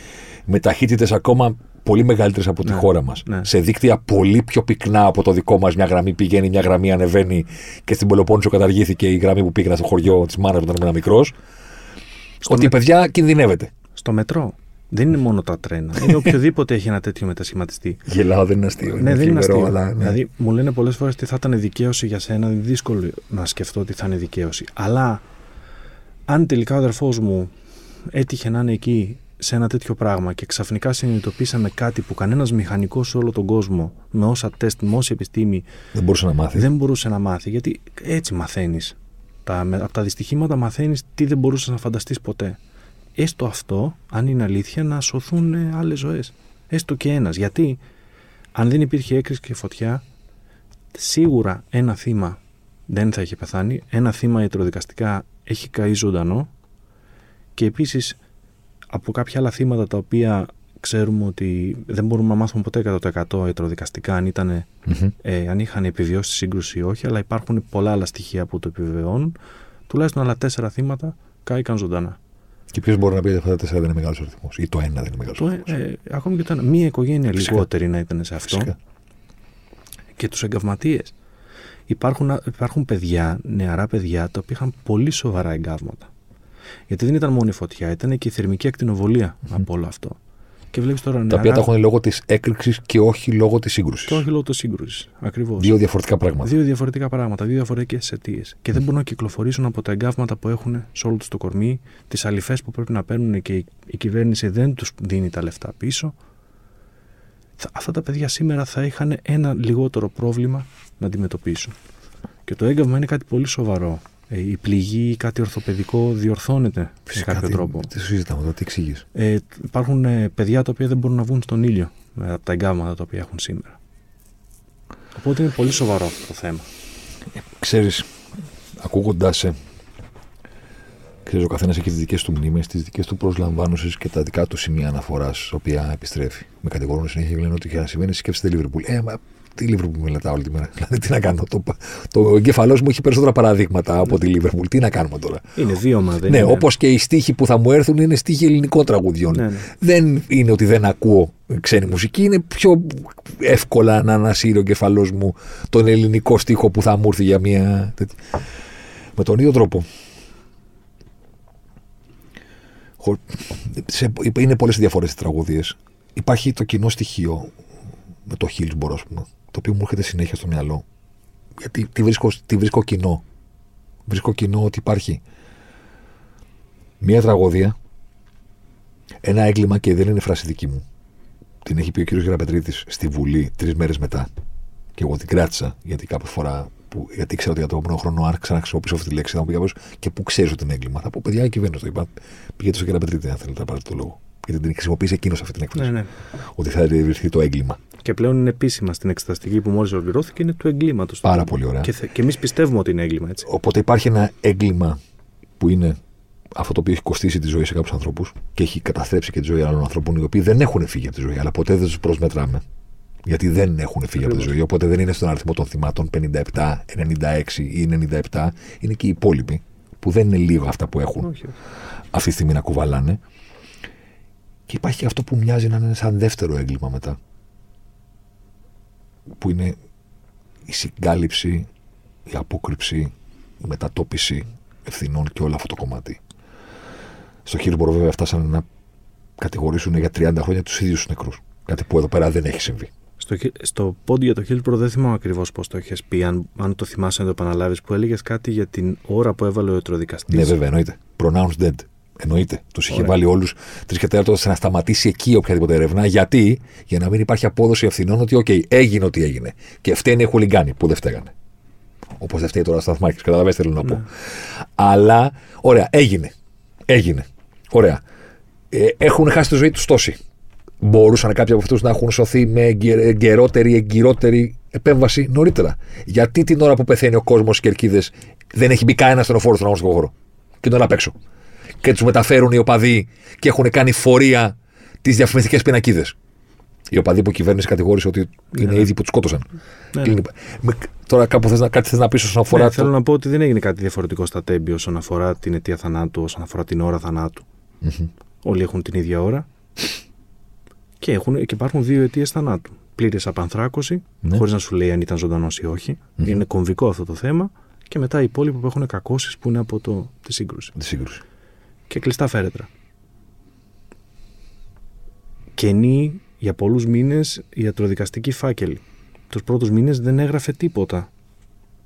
με ταχύτητες ακόμα πολύ μεγαλύτερες από τη Ναι, χώρα μας. ναι. Σε δίκτυα πολύ πιο πυκνά από το δικό μας. Μια γραμμή πηγαίνει, μια γραμμή ανεβαίνει και στην Πελοπόννησο καταργήθηκε η γραμμή που πήγαινα στο χωριό της μάνας όταν ήμουν μικρός. Ότι με- παιδιά κινδυνεύετε. Στο μετρό. Δεν είναι μόνο τα τρένα. Είναι οποιοδήποτε έχει ένα τέτοιο μετασχηματιστή. Γελάω, δεν είναι αστείο. ναι, δεν είναι αστείο. Αλλά, ναι. Δηλαδή, μου λένε πολλές φορές τι θα ήταν δικαίωση για σένα. Είναι δύσκολο να σκεφτώ ότι θα είναι δικαίωση. Αλλά αν τελικά ο αδερφός μου έτυχε να είναι εκεί σε ένα τέτοιο πράγμα και ξαφνικά συνειδητοποίησαμε κάτι που κανένας μηχανικός σε όλο τον κόσμο, με όσα τεστ, με όση επιστήμη, δεν μπορούσε να μάθει. δεν μπορούσε να μάθει. Γιατί έτσι μαθαίνεις. Τα, με- από τα δυστυχήματα μαθαίνεις τι δεν μπορούσες να φανταστείς ποτέ. Έστω αυτό, αν είναι αλήθεια, να σωθούν άλλες ζωές. Έστω και ένας. Γιατί αν δεν υπήρχε έκρηξη και φωτιά, σίγουρα ένα θύμα δεν θα είχε πεθάνει. Ένα θύμα ιατροδικαστικά έχει καεί ζωντανό. Και επίσης από κάποια άλλα θύματα τα οποία ξέρουμε ότι δεν μπορούμε να μάθουμε ποτέ 100% ιατροδικαστικά αν ήταν Μμμ. ε, αν είχαν επιβιώσει τη σύγκρουση ή όχι, αλλά υπάρχουν πολλά άλλα στοιχεία που το επιβεβαιώνουν. Τουλάχιστον άλλα τέσσερα θύματα κάηκαν ζωντανά. Και ποιος μπορεί να πει ότι αυτά τα τέσσερα δεν είναι μεγάλος αριθμός. Ή το ένα δεν είναι μεγάλος Το, αριθμός. ε, ε, ακόμη και όταν μία οικογένεια Φυσικά. λιγότερη να ήταν σε αυτό Φυσικά. και τους εγκαυματίες. Υπάρχουν, α- υπάρχουν παιδιά, νεαρά παιδιά, τα οποία είχαν πολύ σοβαρά εγκάβματα. Γιατί δεν ήταν μόνο η φωτιά, ήταν και η θερμική ακτινοβολία από όλο αυτό. Και βλέπεις τώρα Τα νεαρά. οποία τα έχουν λόγω της έκρηξης και όχι λόγω της σύγκρουσης. Και όχι λόγω της σύγκρουσης. Ακριβώς. Δύο διαφορετικά πράγματα. Δύο διαφορετικά πράγματα, δύο διαφορετικές αιτίες. Και δεν μπορούν να κυκλοφορήσουν από τα εγκάβματα που έχουν σε όλο τους το κορμί, τις αληφέ που πρέπει να παίρνουν και η, η κυβέρνηση δεν τους δίνει τα λεφτά πίσω. Θα- αυτά τα παιδιά σήμερα θα είχαν ένα λιγότερο πρόβλημα να αντιμετωπίσουν. Και το έγκαυμα είναι κάτι πολύ σοβαρό. Ε, η πληγή ή κάτι ορθοπαιδικό διορθώνεται με Φυσικά, κάποιο τι- τρόπο. Τι σου συζητάμε τώρα, τι εξηγείς. Ε, υπάρχουν ε, παιδιά τα οποία δεν μπορούν να βγουν στον ήλιο ε, από τα εγκάβματα τα οποία έχουν σήμερα. Οπότε είναι πολύ σοβαρό αυτό το θέμα. Ξέρεις, ακούγοντάς σε, ξέρεις, ο καθένας έχει τις δικές του μνήμες, τις δικές του προσλαμβάνωσες και τα δικά του σημεία αναφοράς, στα οποία επιστρέφει. Με κατηγορούν συνέχεια και λένε ότι για να συμβαίνει σκέφτεται Λίβερπουλ. Ε, μα τι Λίβερπουλ μελετάω όλη τη μέρα. Δηλαδή, τι να κάνω. Το, το εγκέφαλό μου έχει περισσότερα παραδείγματα από τη Λίβερπουλ. Τι να κάνουμε τώρα; Είναι βίωμα, δεν ναι, είναι. όπως και οι στίχοι που θα μου έρθουν είναι στίχοι ελληνικών τραγουδιών. Ναι, ναι. Δεν είναι ότι δεν ακούω ξένη μουσική, είναι πιο εύκολα να ανασύρει ο εγκεφαλός μου τον ελληνικό στίχο που θα μου έρθει για μια. τέτοια. Με τον ίδιο τρόπο. χω- σε- είναι πολλές διαφορές στις τραγωδίε. Υπάρχει το κοινό στοιχείο με το Hillsborough, ας πούμε, το οποίο μου έρχεται συνέχεια στο μυαλό. Γιατί τι βρίσκω, τι βρίσκω κοινό. Βρίσκω κοινό ότι υπάρχει μια τραγωδία, ένα έγκλημα και δεν είναι φράση δική μου. Την έχει πει ο κύριος Γεραπετρίτης στη Βουλή τρεις μέρες μετά. Και εγώ την κράτησα γιατί κάποια φορά. Που, γιατί ξέρω ότι για το επόμενο χρόνο άρχισα να χρησιμοποιήσω αυτή τη λέξη. Θα μου πει κάποιος, και πού ξέρεις ότι είναι έγκλημα. Θα πω παιδιά, η κυβέρνηση το είπα. Πήγαινε στο Γεραπετρίτη, αν θέλετε να πάρετε το λόγο. Γιατί την χρησιμοποίησε εκείνος αυτή την έκφραση. Ναι, ναι. Ότι θα διευρυνθεί το έγκλημα. Και πλέον είναι επίσημα στην εξεταστική που μόλις ολοκληρώθηκε είναι του εγκλήματος. Πάρα πολύ ωραία. Και, θε- και εμείς πιστεύουμε ότι είναι έγκλημα, έτσι. Οπότε υπάρχει ένα έγκλημα που είναι αυτό το οποίο έχει κοστίσει τη ζωή σε κάποιους ανθρώπους και έχει καταστρέψει και τη ζωή άλλων ανθρώπων οι οποίοι δεν έχουν φύγει από τη ζωή, αλλά ποτέ δεν τους προσμετράμε. Γιατί δεν έχουν φύγει από τη Ακριβώς. ζωή. Οπότε δεν είναι στον αριθμό των θυμάτων 57, 96 ή 97. Είναι και οι υπόλοιποι που δεν είναι λίγα αυτά που έχουν Όχι. αυτή τη στιγμή να κουβαλάνε. Και υπάρχει και αυτό που μοιάζει να είναι σαν δεύτερο έγκλημα μετά. Που είναι η συγκάλυψη, η απόκρυψη, η μετατόπιση ευθυνών και όλο αυτό το κομμάτι. Στο Χίλσμπορο βέβαια φτάσανε να κατηγορήσουν για 30 χρόνια τους ίδιους νεκρούς. Κάτι που εδώ πέρα δεν έχει συμβεί. Στο, χι- στο πόντ για το Hillsborough δεν θυμάμαι ακριβώς πώς το είχες πει. Αν, αν το θυμάσαι να το επαναλάβεις, που έλεγες κάτι για την ώρα που έβαλε ο ιατροδικαστής. Ναι, βέβαια, εννοείται. Pronounced dead. Εννοείται. Τους είχε Ωραία. βάλει όλους τρεις και τέταρτο ώστε να σταματήσει εκεί οποιαδήποτε έρευνα. Γιατί; Για να μην υπάρχει απόδοση ευθυνών ότι, οκ, έγινε ό,τι έγινε. Και φταίνει οι χουλιγκάνοι που δεν φταίγανε. Όπως δεν φταίει τώρα ο Σταθμάκης. Καταλαβαίνετε, θέλω να πω. Αλλά, ωραία, έγινε. Έγινε. Ωραία. Ε, έχουν χάσει τη ζωή τους τόσοι. Μπορούσαν κάποιοι από αυτούς να έχουν σωθεί με εγκαι- εγκαιρότερη, εγκυρότερη επέμβαση νωρίτερα. Γιατί την ώρα που πεθαίνει ο κόσμος στις κερκίδες δεν έχει μπει κανένας στενοφόρο στον αγωνιστικό χώρο; Και είναι όλα απ' έξω. Και τους μεταφέρουν οι οπαδοί και έχουν κάνει φορεία τις διαφημιστικές πινακίδες. Οι οπαδοί που η κυβέρνηση κατηγόρησε ότι είναι οι ίδιοι που τους σκότωσαν. Ναι. Είναι- με- Τώρα κάπου θες να, κάτι θες να πεις όσον αφορά. Ναι, το- θέλω να πω ότι δεν έγινε κάτι διαφορετικό στα τέμπη όσον αφορά την αιτία θανάτου, όσον αφορά την ώρα θανάτου. Όλοι έχουν την ίδια ώρα και, έχουν, και υπάρχουν δύο αιτίες θανάτου. Πλήρε απανθράκωση, Ναι. χωρίς να σου λέει αν ήταν ζωντανός ή όχι. Είναι κομβικό αυτό το θέμα. Και μετά οι υπόλοιποι που έχουν κακώσεις που είναι από το, τη σύγκρουση. Τη σύγκρουση. Και κλειστά φέρετρα. Κενή για πολλούς μήνες η ιατροδικαστική φάκελη. Τους πρώτους μήνες δεν έγραφε τίποτα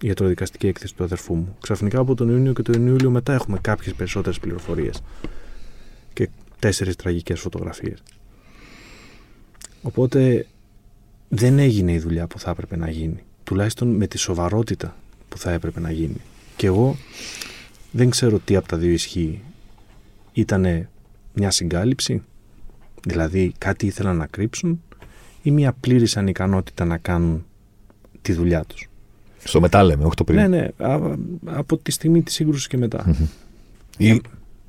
η ιατροδικαστική έκθεση του αδερφού μου. Ξαφνικά από τον Ιούνιο και τον Ιούλιο μετά έχουμε κάποιες περισσότερες πληροφορίες. Και τέσσερις τραγικές φωτογραφίες. Οπότε δεν έγινε η δουλειά που θα έπρεπε να γίνει. Τουλάχιστον με τη σοβαρότητα που θα έπρεπε να γίνει. Και εγώ δεν ξέρω τι από τα δύο ισχύει. Ήτανε μια συγκάλυψη, δηλαδή κάτι ήθελαν να κρύψουν ή μια πλήρης ανικανότητα να κάνουν τη δουλειά τους. Στο μετά λέμε, όχι το πριν. Ναι, ναι, α- από τη στιγμή της σύγκρουσης και μετά. Ή,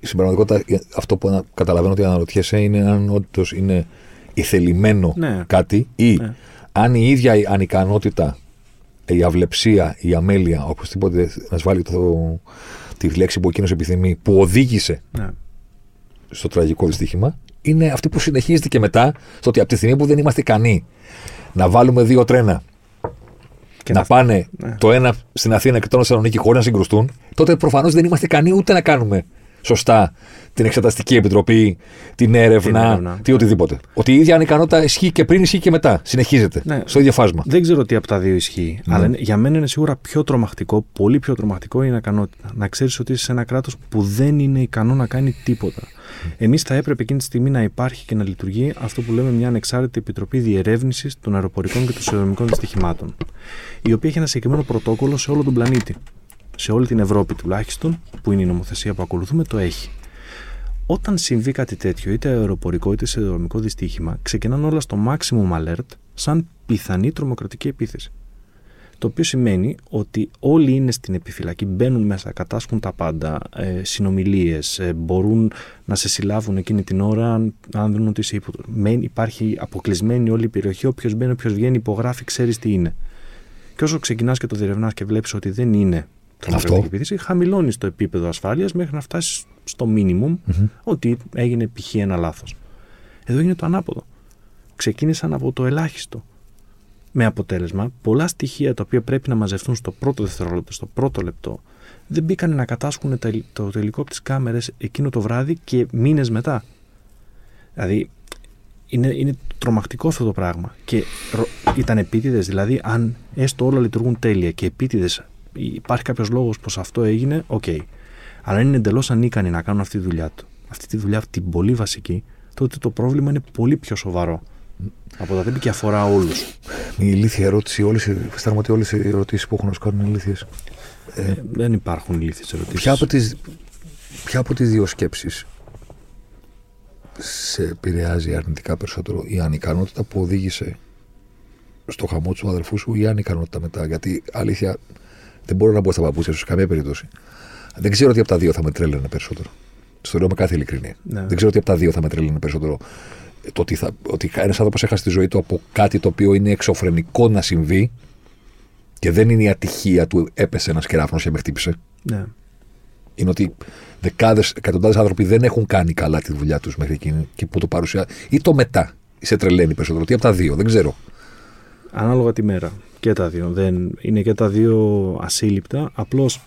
στην πραγματικότητα, αυτό που ανα- καταλαβαίνω ότι αναρωτιέσαι είναι αν όντως είναι ηθελημένο Ναι. κάτι ή Ναι. αν η ίδια η ανικανότητα, η αυλεψία, η αμέλεια, οπωσδήποτε να βάλει το, τη λέξη που εκείνος επιθυμεί, που οδήγησε Ναι. Στο τραγικό δυστύχημα, είναι αυτή που συνεχίζεται και μετά, στο ότι από τη στιγμή που δεν είμαστε ικανοί να βάλουμε δύο τρένα Και να, πάνε ναι. το ένα στην Αθήνα και το άλλο στη Θεσσαλονίκη χωρίς να συγκρουστούν, τότε προφανώς δεν είμαστε ικανοί ούτε να κάνουμε σωστά την εξεταστική επιτροπή, την έρευνα, Την έρευνα. τι οτιδήποτε. Ότι η ίδια ανικανότητα ισχύει και πριν, ισχύει και μετά. Συνεχίζεται. Ναι. Στο ίδιο φάσμα. Δεν ξέρω τι από τα δύο ισχύει. Ναι. Αλλά είναι- για μένα είναι σίγουρα πιο τρομακτικό, πολύ πιο τρομακτικό η ανακανότητα. Να ξέρεις ότι είσαι σε ένα κράτος που δεν είναι ικανό να κάνει τίποτα. Εμείς θα έπρεπε εκείνη τη στιγμή να υπάρχει και να λειτουργεί αυτό που λέμε μια ανεξάρτητη επιτροπή διερεύνησης των αεροπορικών και των σιδηροδρομικών δυστυχημάτων. Η οποία έχει ένα συγκεκριμένο πρωτόκολλο σε όλο τον πλανήτη. Σε όλη την Ευρώπη τουλάχιστον, που είναι η νομοθεσία που ακολουθούμε, το έχει. Όταν συμβεί κάτι τέτοιο, είτε αεροπορικό είτε σε δρομικό δυστύχημα, ξεκινάνε όλα στο maximum alert σαν πιθανή τρομοκρατική επίθεση. Το οποίο σημαίνει ότι όλοι είναι στην επιφυλακή, μπαίνουν μέσα, κατάσχουν τα πάντα, ε, συνομιλίες, ε, μπορούν να σε συλλάβουν εκείνη την ώρα αν, αν δουν ότι είσαι ύποπτο. Μένει- Υπάρχει αποκλεισμένη όλη η περιοχή, όποιος μπαίνει, όποιος βγαίνει, υπογράφει, ξέρει τι είναι. Και όσο ξεκινάς και το διερευνάς και βλέπεις ότι δεν είναι τρομοκρατική Αυτό. επίθεση, χαμηλώνεις το επίπεδο ασφάλειας μέχρι να φτάσεις στο minimum ότι έγινε π.χ. ένα λάθος. Εδώ είναι το ανάποδο. Ξεκίνησαν από το ελάχιστο. Με αποτέλεσμα, πολλά στοιχεία τα οποία πρέπει να μαζευτούν στο πρώτο δευτερόλεπτο, στο πρώτο λεπτό, δεν μπήκαν να κατάσχουν τα- το τελικό από τις κάμερες εκείνο το βράδυ και μήνες μετά. Δηλαδή, είναι, είναι τρομακτικό αυτό το πράγμα. Και ρο- ήταν επίτηδες, δηλαδή, αν έστω όλα λειτουργούν τέλεια και επίτηδες υπάρχει κάποιος λόγος πως αυτό έγινε, οκ. Αλλά αν είναι εντελώς ανίκανοι να κάνουν αυτή τη δουλειά του, αυτή τη δουλειά την πολύ βασική, τότε το πρόβλημα είναι πολύ πιο σοβαρό. Από τα Τέμπη και αφορά όλους. Η ηλίθια ερώτηση, όλες, οι- αισθάνομαι ότι όλες οι ερωτήσεις που έχουν να σου κάνουν είναι ηλίθιες. Ε, δεν υπάρχουν ηλίθιες ερωτήσεις. Ποια από τις, ποια από τις δύο σκέψεις σε επηρεάζει αρνητικά περισσότερο η ανικανότητα που οδήγησε στο χαμό τους αδελφούς σου ή η ανικανότητα μετά; Γιατί αλήθεια δεν μπορώ να μπω στα παπούτσια σου σε καμία περίπτωση. Δεν ξέρω τι από τα δύο θα με τρέλαινε περισσότερο. Στο λέω με κάθε ειλικρινία. Ναι. Δεν ξέρω τι από τα δύο θα με τρέλαινε περισσότερο. Το ότι, θα, ότι ένας άνθρωπος έχασε τη ζωή του από κάτι το οποίο είναι εξωφρενικό να συμβεί και δεν είναι η ατυχία του έπεσε ένας κεράφνο και με χτύπησε. Ναι. Είναι ότι δεκάδες, εκατοντάδες άνθρωποι δεν έχουν κάνει καλά τη δουλειά τους μέχρι εκείνη και που το παρουσιάζει. ή το μετά. Σε τρελαίνει περισσότερο. Τι από τα δύο, δεν ξέρω. Ανάλογα τη μέρα. Και τα δύο. Δεν, είναι και τα δύο ασύλληπτα. Απλώς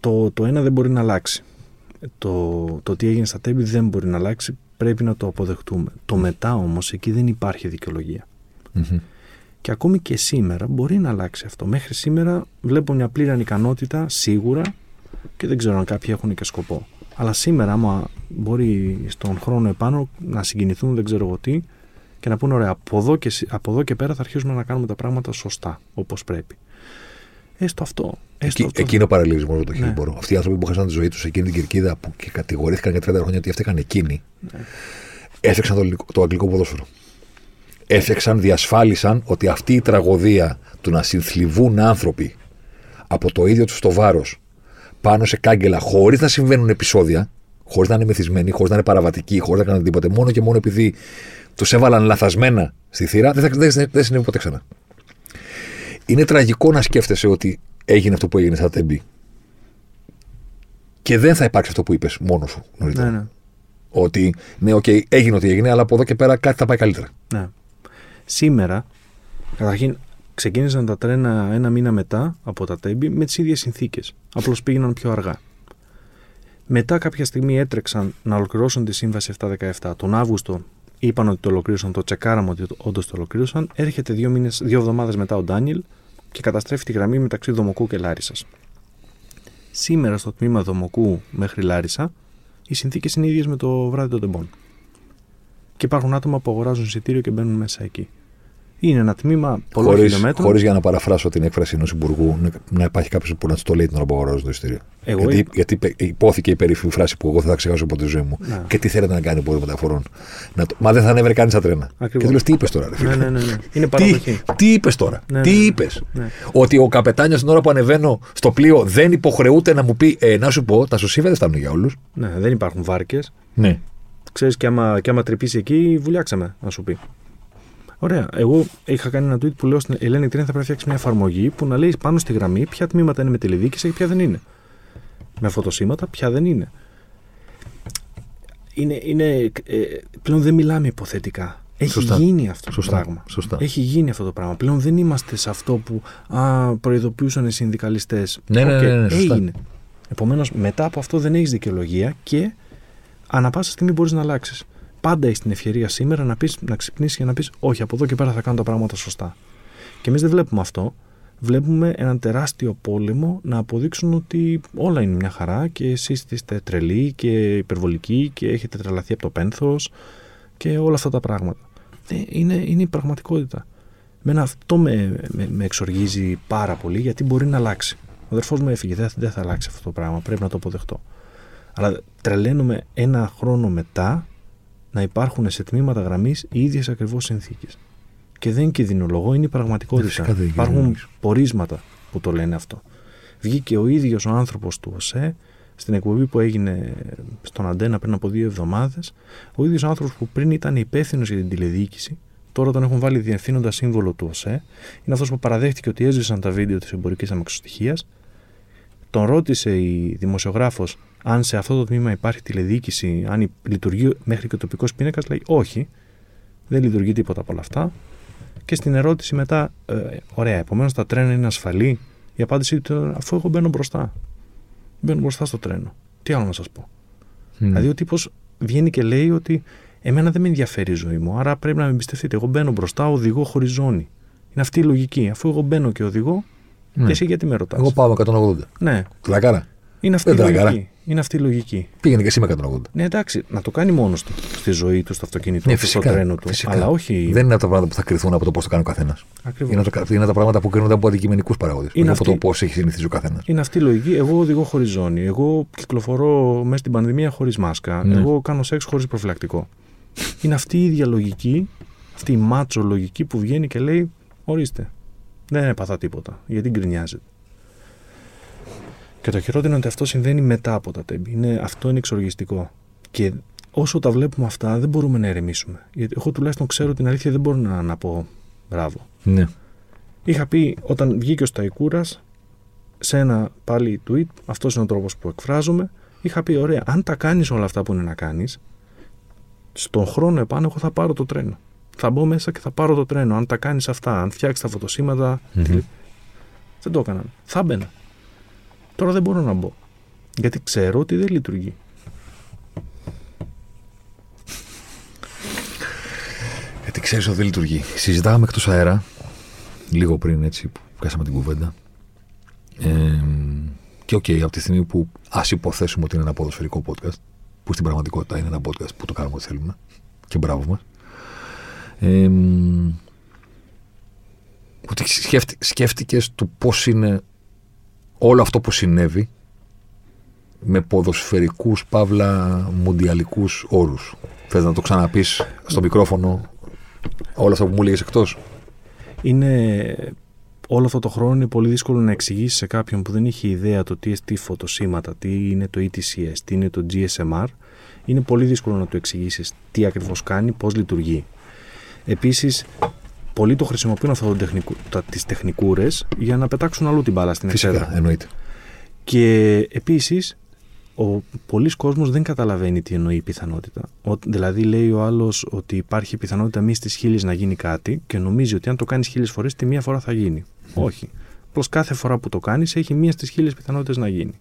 το, το ένα δεν μπορεί να αλλάξει. Το, το τι έγινε στα τέμπη δεν μπορεί να αλλάξει. Πρέπει να το αποδεχτούμε. Το μετά όμως εκεί δεν υπάρχει δικαιολογία. Μμμ. Και ακόμη και σήμερα μπορεί να αλλάξει αυτό. Μέχρι σήμερα βλέπω μια πλήρη ανικανότητα σίγουρα και δεν ξέρω αν κάποιοι έχουν και σκοπό. Αλλά σήμερα, άμα μπορεί στον χρόνο επάνω να συγκινηθούν, δεν ξέρω εγώ τι, και να πούνε: Ωραία, από εδώ και, σι- από εδώ και πέρα θα αρχίσουμε να κάνουμε τα πράγματα σωστά, όπως πρέπει. Έστω αυτό. Έστω Εκεί, αυτό. εκεί είναι ο παραλληλισμός με το Ναι. χίλιμπορο. Αυτοί οι άνθρωποι που χάσαν τη ζωή τους σε εκείνη την κερκίδα που και κατηγορήθηκαν για 30 χρόνια ότι έφτιαξαν εκείνοι, Ναι. έφτιαξαν το, ελληνικό- το αγγλικό ποδόσφαιρο. Έφτιαξαν, διασφάλισαν ότι αυτή η τραγωδία του να συνθλιβούν άνθρωποι από το ίδιο τους το βάρος πάνω σε κάγκελα χωρίς να συμβαίνουν επεισόδια, χωρίς να είναι μεθυσμένοι, χωρίς να είναι παραβατικοί, χωρίς να κάνουν τίποτε, μόνο και μόνο επειδή τους έβαλαν λαθασμένα στη θύρα, δεν, θα, δεν, δεν συνέβη ποτέ ξανά. Είναι τραγικό να σκέφτεσαι ότι έγινε αυτό που έγινε στα τέμπη. Και δεν θα υπάρξει αυτό που είπες μόνος σου νωρίτερα. Ναι, ναι. Ότι ναι, οκ, έγινε ό,τι έγινε, αλλά από εδώ και πέρα κάτι θα πάει καλύτερα. Ναι. Σήμερα, καταρχήν, ξεκίνησαν τα τρένα ένα μήνα μετά από τα Τέμπη με τις ίδιες συνθήκες. Απλώς πήγαιναν πιο αργά. Μετά κάποια στιγμή έτρεξαν να ολοκληρώσουν τη σύμβαση 7-17. Τον Αύγουστο είπαν ότι το ολοκλήρωσαν, το τσεκάραμε ότι όντως το ολοκλήρωσαν. Έρχεται δύο, μήνες, δύο εβδομάδες μετά ο Ντάνιελ και καταστρέφει τη γραμμή μεταξύ Δομοκού και Λάρισας. Σήμερα στο τμήμα Δομοκού μέχρι Λάρισα οι συνθήκες είναι ίδιες με το βράδυ των τεμπών. Και υπάρχουν άτομα που αγοράζουν εισιτήριο και μπαίνουν μέσα εκεί. Είναι ένα τμήμα πολλών Χωρίς, χιλιόμετρων. χωρίς για να παραφράσω την έκφραση ενός υπουργού να- να υπάρχει κάποιος που να του το λέει την ώρα που αγοράζουν το εισιτήριο. Εγώ γιατί, είπα- γιατί υπε- υπόθηκε η περίφημη φράση που εγώ δεν θα ξεχάσω από τη ζωή μου. Ναι. Και τι θέλετε να κάνει υπουργός μεταφορών; Να το... Μα δεν θα ανέβαινε κανείς στα τρένα. Ακριβώς. Και του λέω, τι είπες τώρα, ρε φίλε; Ναι, ναι, ναι, ναι. Είναι Τι, παραδοχή. τι είπες τώρα, Ναι, τι ναι, ναι. είπες; Ναι. Ότι ο καπετάνιος την ώρα που ανεβαίνω στο πλοίο δεν υποχρεούται να μου πει, ε, να σου πω, τα σωσίβα δεν φτάνουν για όλους. Ναι, δεν υπάρχουν βάρκες. Ναι. Ξέρεις, και άμα, και άμα τρυπήσει εκεί, βουλιάξαμε, να σου πει. Ωραία. Εγώ είχα κάνει ένα tweet που λέω στην Ελένη Τρίνα θα πρέπει να φτιάξει μια εφαρμογή που να λέει πάνω στη γραμμή ποια τμήματα είναι με τηλεδίκηση και ποια δεν είναι. Με φωτοσύματα, ποια δεν είναι. Είναι, είναι ε, πλέον δεν μιλάμε υποθετικά. Έχει Σωστά. γίνει αυτό Σωστά. το πράγμα. Σωστά. Έχει γίνει αυτό το πράγμα. Πλέον δεν είμαστε σε αυτό που α, προειδοποιούσαν οι συνδικαλιστές. Ναι, ναι, ναι, ναι, σωστά. έγινε. Επομένως, μετά από αυτό δεν έχεις δικαιολογία και ανά πάσα στιγμή μπορείς να αλλάξεις. Πάντα έχει την ευκαιρία σήμερα να, πεις, να ξυπνήσεις και να πεις: Όχι, από εδώ και πέρα θα κάνω τα πράγματα σωστά. Και εμείς δεν βλέπουμε αυτό. Βλέπουμε έναν τεράστιο πόλεμο να αποδείξουν ότι όλα είναι μια χαρά και εσείς είστε τρελοί και υπερβολικοί και έχετε τρελαθεί από το πένθος και όλα αυτά τα πράγματα. Ε, είναι, είναι η πραγματικότητα. Μένα αυτό με, με, με εξοργίζει πάρα πολύ γιατί μπορεί να αλλάξει. Ο αδερφός μου έφυγε, δεν, δεν θα αλλάξει αυτό το πράγμα, πρέπει να το αποδεχτώ. Αλλά τρελαίνομαι ένα χρόνο μετά να υπάρχουν σε τμήματα γραμμής οι ίδιες ακριβώς συνθήκες. Και δεν κινδυνολογώ, είναι η πραγματικότητα. Ε, φυσικά δεν Υπάρχουν κινδυνολογείς. πορίσματα που το λένε αυτό. Βγήκε ο ίδιος ο άνθρωπος του ΟΣΕ στην εκπομπή που έγινε στον Αντένα πριν από δύο εβδομάδες. Ο ίδιος άνθρωπος που πριν ήταν υπεύθυνος για την τηλεδιοίκηση, τώρα τον έχουν βάλει διευθύνοντα σύμβολο του ΟΣΕ. Είναι αυτός που παραδέχτηκε ότι έσβησαν τα βίντεο της εμπορικής αμαξοστοιχίας. Τον ρώτησε η δημοσιογράφος αν σε αυτό το τμήμα υπάρχει τηλεδιοίκηση, αν η- λειτουργεί μέχρι και ο τοπικός πίνακας. Λέει όχι, δεν λειτουργεί τίποτα από όλα αυτά. Και στην ερώτηση μετά, ε, ωραία, επομένως τα τρένα είναι ασφαλή; Η απάντησή του ήταν, αφού εγώ μπαίνω μπροστά. Μπαίνω μπροστά στο τρένο. Τι άλλο να σας πω; Δηλαδή ο τύπος βγαίνει και λέει ότι εμένα δεν με ενδιαφέρει η ζωή μου, άρα πρέπει να με εμπιστευτείτε. Εγώ μπαίνω μπροστά, οδηγώ χωρίς ζώνη. Είναι αυτή η λογική. Αφού εγώ μπαίνω και οδηγώ, Ναι. και εσύ γιατί με ρωτάς; Εγώ πάω με 180. Ναι, Τρακάρα. είναι αυτή η Δεν τρακάρα. Λογική. Είναι αυτή η λογική. Πήγαινε και εσύ με 180. Ναι, εντάξει, να το κάνει μόνος του στη ζωή του, στο αυτοκίνητο Ναι, του, στο φυσικά. τρένο του. φυσικά. Αλλά όχι. Δεν είναι από τα πράγματα που θα κρυθούν από το πώς το κάνει ο καθένας. Ακριβώς. Είναι, από τα- είναι τα πράγματα που κρίνονται από αντικειμενικούς παράγοντε. Είναι από αυτή- το πώς έχει συνηθίσει ο καθένας. Είναι αυτή η λογική. Εγώ οδηγώ χωρίς ζώνη. Εγώ κυκλοφορώ μέσα στην πανδημία χωρίς μάσκα. Ναι. Εγώ κάνω σεξ χωρίς προφυλακτικό. είναι αυτή η ίδια λογική, αυτή η μάτσο λογική που βγαίνει και λέει: Ορίστε, δεν έπαθα τίποτα. Γιατί γκρινιάζεται. Και το χειρότερο είναι ότι αυτό συμβαίνει μετά από τα τέμπη. Είναι, αυτό είναι εξοργιστικό. Και όσο τα βλέπουμε αυτά, δεν μπορούμε να ερεμήσουμε. Γιατί εγώ τουλάχιστον ξέρω την αλήθεια, δεν μπορώ να, να πω μπράβο. Ναι. Είχα πει όταν βγήκε ο Σταϊκούρας, σε ένα πάλι tweet, αυτός είναι ο τρόπος που εκφράζομαι, είχα πει: Ωραία, αν τα κάνεις όλα αυτά που είναι να κάνεις, στον χρόνο επάνω εγώ θα πάρω το τρένο. Θα μπω μέσα και θα πάρω το τρένο. Αν τα κάνεις αυτά, αν φτιάξεις τα φωτοσύματα. Μμμ. Δεν το έκαναν. Θα μπαίνα. Τώρα δεν μπορώ να μπω. Γιατί ξέρω ότι δεν λειτουργεί. Γιατί ξέρεις ότι δεν λειτουργεί. Συζητάγαμε εκτός αέρα, λίγο πριν έτσι που πιάσαμε την κουβέντα. Ε, και οκ, από τη στιγμή που ας υποθέσουμε ότι είναι ένα ποδοσφαιρικό podcast, που στην πραγματικότητα είναι ένα podcast που το κάνουμε ό,τι θέλουμε, και μπράβο μας. Ε, ότι σκέφτη, σκέφτηκες το πώς είναι όλο αυτό που συνέβη με ποδοσφαιρικούς παύλα μουντιαλικούς όρους. Θες να το ξαναπείς στο μικρόφωνο όλα αυτά που μου έλεγες εκτός; Είναι όλο αυτό το χρόνο είναι πολύ δύσκολο να εξηγήσεις σε κάποιον που δεν είχε ιδέα το τι είναι φωτοσύματα, τι είναι το ETCS, τι είναι το GSMR. Είναι πολύ δύσκολο να του εξηγήσεις τι ακριβώς κάνει, πώς λειτουργεί. Επίσης, πολλοί το χρησιμοποιούν αυτό το τεχνικου, τις τεχνικούρες για να πετάξουν αλλού την μπάλα στην εξέδρα. Φυσικά, εννοείται. Και επίσης, ο πολλοί κόσμος δεν καταλαβαίνει τι εννοεί η πιθανότητα. Ο, δηλαδή, λέει ο άλλος ότι υπάρχει πιθανότητα μία στις χίλιε να γίνει κάτι και νομίζει ότι αν το κάνεις χίλιε φορές, τη μία φορά θα γίνει. Όχι. Απλώς κάθε φορά που το κάνεις, έχει μία στις χίλιε πιθανότητες να γίνει.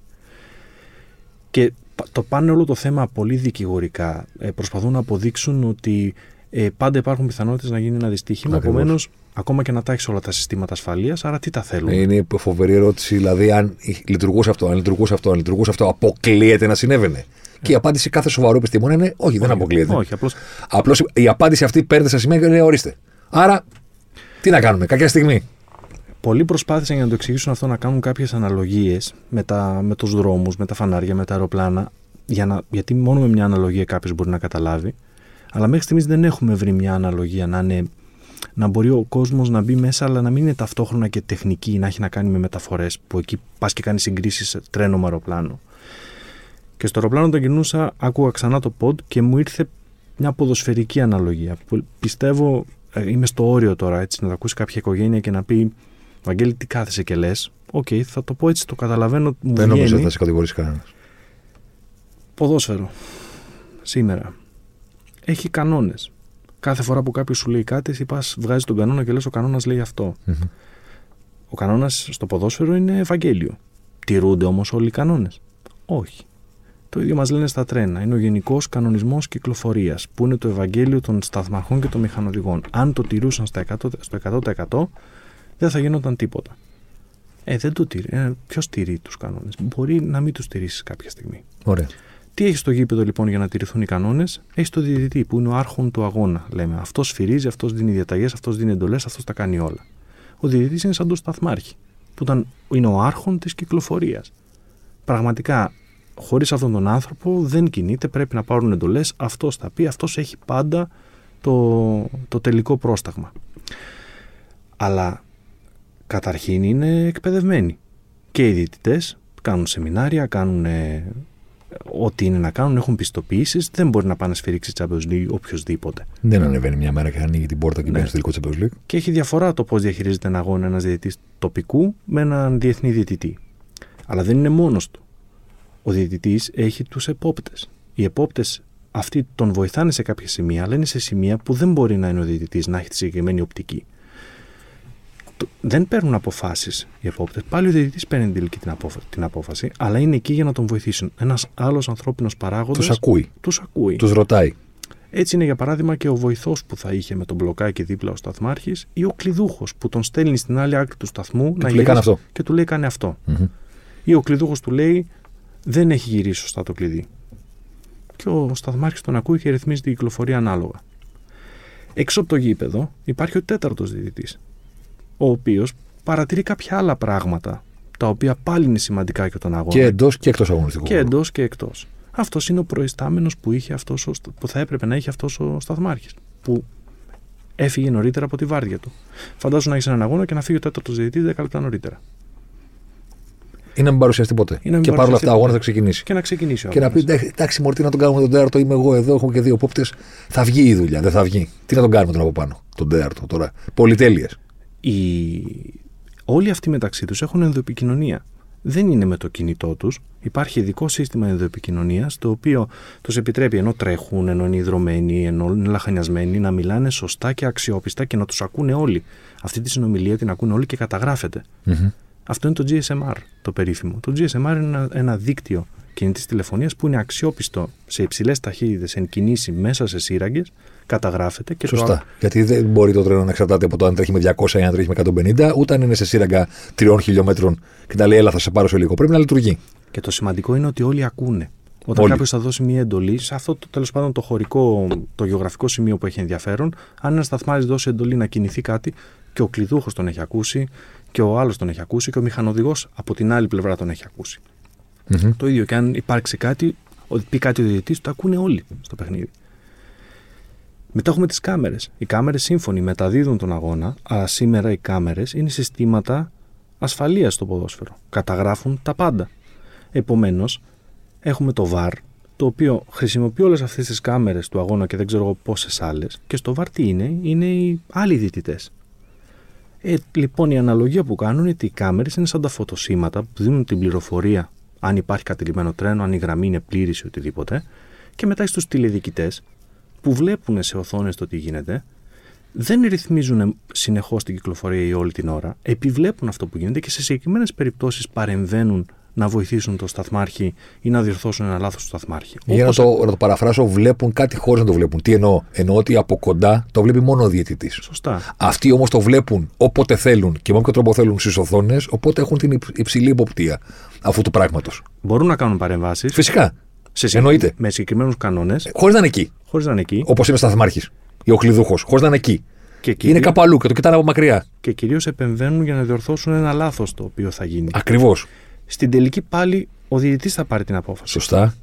Και πα- το πάνε όλο το θέμα πολύ δικηγορικά. Ε, προσπαθούν να αποδείξουν ότι ε, πάντα υπάρχουν πιθανότητες να γίνει ένα δυστύχημα. Ακριβώς. Επομένως, ακόμα και να τα έχεις όλα τα συστήματα ασφαλείας, άρα τι τα θέλουν. Είναι η φοβερή ερώτηση, δηλαδή αν λειτουργούσε αυτό, αν λειτουργούσε αυτό, αν λειτουργούσε αυτό, αποκλείεται να συνέβαινε. Και η απάντηση κάθε σοβαρού επιστήμονα είναι όχι, δεν αποκλείεται. Όχι, απλώ Απλώς η απάντηση αυτή παίρνει στα σημεία και λέει ορίστε. Άρα, τι να κάνουμε, κακιά στιγμή. Πολλοί προσπάθησαν για να το εξηγήσουν αυτό να κάνουν κάποιες αναλογίες με, τα, με τους δρόμους, με τα φανάρια, με τα αεροπλάνα. Για να, γιατί μόνο με μια αναλογία κάποιος μπορεί να καταλάβει. Αλλά μέχρι στιγμής δεν έχουμε βρει μια αναλογία να, είναι, να μπορεί ο κόσμος να μπει μέσα, αλλά να μην είναι ταυτόχρονα και τεχνική, να έχει να κάνει με μεταφορές. Που εκεί πας και κάνεις συγκρίσεις τρένο με αεροπλάνο. Και στο αεροπλάνο όταν κινούσα, άκουγα ξανά το pod και μου ήρθε μια ποδοσφαιρική αναλογία. Που πιστεύω, ε, είμαι στο όριο τώρα, έτσι, να το ακούσει κάποια οικογένεια και να πει Βαγγέλη, τι κάθεσαι και λες; Οκ, θα το πω έτσι, το καταλαβαίνω. Μου Δεν νομίζω βγαίνει. ότι θα σε κατηγορήσει κανένας. Ποδόσφαιρο. Σήμερα. Έχει κανόνες. Κάθε φορά που κάποιος σου λέει κάτι, εσύ πας, βγάζεις τον κανόνα και λες: Ο κανόνας λέει αυτό. Ο κανόνας στο ποδόσφαιρο είναι Ευαγγέλιο. Τηρούνται όμως όλοι οι κανόνες; Όχι. Το ίδιο μας λένε στα τρένα. Είναι ο Γενικός Κανονισμός Κυκλοφορίας, που είναι το Ευαγγέλιο των σταθμαρχών και των μηχανοδηγών. Αν το τηρούσαν στα 100, στο 100%, δεν θα γινόταν τίποτα. Ε, δεν το τηρεί. Ε, Ποιος τηρεί τους κανόνες; Μπορεί να μην τους τηρήσεις κάποια στιγμή. Ωραία. Τι έχει στο γήπεδο λοιπόν για να τηρηθούν οι κανόνες, έχει το διαιτητή που είναι ο άρχον του αγώνα. Λέμε αυτός σφυρίζει, αυτός δίνει διαταγές, αυτός δίνει εντολές, αυτός τα κάνει όλα. Ο διαιτητής είναι σαν το σταθμάρχη, που ήταν, είναι ο άρχον της κυκλοφορίας. Πραγματικά, χωρίς αυτόν τον άνθρωπο δεν κινείται, πρέπει να πάρουν εντολές, αυτός θα πει, αυτός έχει πάντα το, το τελικό πρόσταγμα. Αλλά καταρχήν είναι εκπαιδευμένοι. Και οι διαιτητές κάνουν σεμινάρια, κάνουν ε, ό,τι είναι να κάνουν, έχουν πιστοποιήσεις. Δεν μπορεί να πάνε να σφυρίξει Champions League οποιοδήποτε. Δεν ανεβαίνει μια μέρα και ανοίγει την πόρτα και Ναι. μπαίνει στο τελικό Champions League. Και έχει διαφορά το πώς διαχειρίζεται ένα αγώνα ένας διαιτητής τοπικού με έναν διεθνή διαιτητή. Αλλά δεν είναι μόνος του. Ο διαιτητής έχει τους επόπτες. Οι επόπτες αυτοί τον βοηθάνε σε κάποια σημεία, αλλά είναι σε σημεία που δεν μπορεί να είναι ο διαιτητής να έχει τη συγκεκριμένη οπτική. Το- Δεν παίρνουν αποφάσεις οι επόπτες. Πάλι ο διαιτητής παίρνει την τελική την, απόφα- την απόφαση, αλλά είναι εκεί για να τον βοηθήσουν. Ένας άλλος ανθρώπινος παράγοντας Τους ακούει, τους ακούει. τους ρωτάει. Έτσι είναι για παράδειγμα και ο βοηθός που θα είχε με τον μπλοκάκι δίπλα ο σταθμάρχης ή ο κλειδούχος που τον στέλνει στην άλλη άκρη του σταθμού να του λέει, γυρίσει «Κάνε αυτό». και του λέει κάνε αυτό. Μμμ. Ή ο κλειδούχος του λέει δεν έχει γυρίσει σωστά το κλειδί. Και ο σταθμάρχης τον ακούει και ρυθμίζει την κυκλοφορία ανάλογα. Έξω από το γήπεδο υπάρχει ο τέταρτος διαιτητής, ο οποίος παρατηρεί κάποια άλλα πράγματα, τα οποία πάλι είναι σημαντικά για τον αγώνα Και εντός και εκτός αγωνιστικού. και χώρου. εντός και εκτός. Αυτός είναι ο προϊστάμενος που, είχε αυτός ο, στα- που θα έπρεπε να έχει αυτός ο σταθμάρχης. Που έφυγε νωρίτερα από τη βάρδια του. Φαντάζομαι να έχεις έναν αγώνα και να φύγει ο τέταρτος διαιτητής 10 λεπτά νωρίτερα. Ή να μην παρουσιαστεί ποτέ. Ή να μην Και παρόλα αυτά παρουσιαστεί ο αγώνας ποτέ. θα ξεκινήσει. Και να ξεκινήσει ο Και να πει: αγώνας. «Εντάξει, Εντάξει, Μωρή, τι να τον κάνουμε τον τέταρτο, είμαι εγώ εδώ, έχω και δύο πόπτες. Θα βγει η δουλειά, δεν θα βγει. Τι να τον κάνουμε τον από πάνω, τον τέταρτο τώρα. Πολυτέλειες. Οι... Όλοι αυτοί μεταξύ τους έχουν ενδοεπικοινωνία. δεν είναι με το κινητό τους. Υπάρχει ειδικό σύστημα ενδοεπικοινωνίας, το οποίο τους επιτρέπει ενώ τρέχουν, ενώ είναι υδρωμένοι, ενώ είναι λαχανιασμένοι, να μιλάνε σωστά και αξιόπιστα και να τους ακούνε όλοι. Αυτή τη συνομιλία την ακούνε όλοι και καταγράφεται. Αυτό είναι το GSMR, το περίφημο. Το GSMR είναι ένα, ένα δίκτυο κινητής τηλεφωνίας που είναι αξιόπιστο σε υψηλές ταχύτητες εν κινήσει μέσα σε σύραγγες, καταγράφεται και Σωστά. το. Γιατί δεν μπορεί το τρένο να εξαρτάται από το αν τρέχει με 200 ή αν τρέχει με 150, ούτε αν είναι σε σύραγγα τριών χιλιόμετρων και τα λέει Έλα, θα σε πάρω σε λίγο. Πρέπει να λειτουργεί. Και το σημαντικό είναι ότι όλοι ακούνε. Όταν Όλοι. κάποιος θα δώσει μια εντολή, σε αυτό το τέλος πάντων το χωρικό, το γεωγραφικό σημείο που έχει ενδιαφέρον, αν ένας σταθμάρης δώσει εντολή να κινηθεί κάτι και ο κλειδούχος τον έχει ακούσει και ο άλλος τον έχει ακούσει και ο μηχανοδηγός από την άλλη πλευρά τον έχει ακούσει. Μμμ. Το ίδιο και αν υπάρξει κάτι, ο- πει κάτι ο διαιτητής, το ακούνε όλοι στο παιχνίδι. Μετά έχουμε τις κάμερες. Οι κάμερες σύμφωνοι μεταδίδουν τον αγώνα, αλλά σήμερα οι κάμερες είναι συστήματα ασφαλείας στο ποδόσφαιρο. Καταγράφουν τα πάντα. Επομένως, έχουμε το VAR, το οποίο χρησιμοποιεί όλες αυτές τις κάμερες του αγώνα και δεν ξέρω εγώ πόσες άλλες. Και στο VAR τι είναι, είναι οι άλλοι διαιτητές. Ε, λοιπόν, η αναλογία που κάνουν είναι ότι οι κάμερες είναι σαν τα φωτοσύματα που δίνουν την πληροφορία αν υπάρχει κατηλημένο τρένο, αν η γραμμή είναι πλήρης ή οτιδήποτε. Και μετά στους τηλεδιοικητές που βλέπουν σε οθόνες το τι γίνεται, δεν ρυθμίζουν συνεχώς την κυκλοφορία ή όλη την ώρα, επιβλέπουν αυτό που γίνεται και σε συγκεκριμένες περιπτώσεις παρεμβαίνουν να βοηθήσουν το σταθμάρχη ή να διορθώσουν ένα λάθος του σταθμάρχη. Για να Όπως- το, να το παραφράσω, βλέπουν κάτι χωρίς να το βλέπουν. Τι εννοώ; Εννοώ ότι από κοντά το βλέπει μόνο ο διαιτητής. Σωστά. Αυτοί όμως το βλέπουν όποτε θέλουν και με όποιο τρόπο θέλουν στις οθόνες, οπότε έχουν την υψ- υψηλή υποπτία αυτού του πράγματος. Μπορούν να κάνουν παρεμβάσεις Φυσικά. Εννοείται. με συγκεκριμένους κανόνες, Χωρίς να είναι εκεί. χωρίς να είναι εκεί. Όπως είναι ο σταθμάρχης ή ο κλειδούχο. Χωρίς να είναι εκεί. Και, Είναι κυρίως- κάπου αλλού και το κοιτάνε από μακριά. και κυρίως επεμβαίνουν για να διορθώσουν ένα λάθος το οποίο θα γίνει. Ακριβώς. Στην τελική πάλι ο διαιτητής θα πάρει την απόφαση. Σωστά.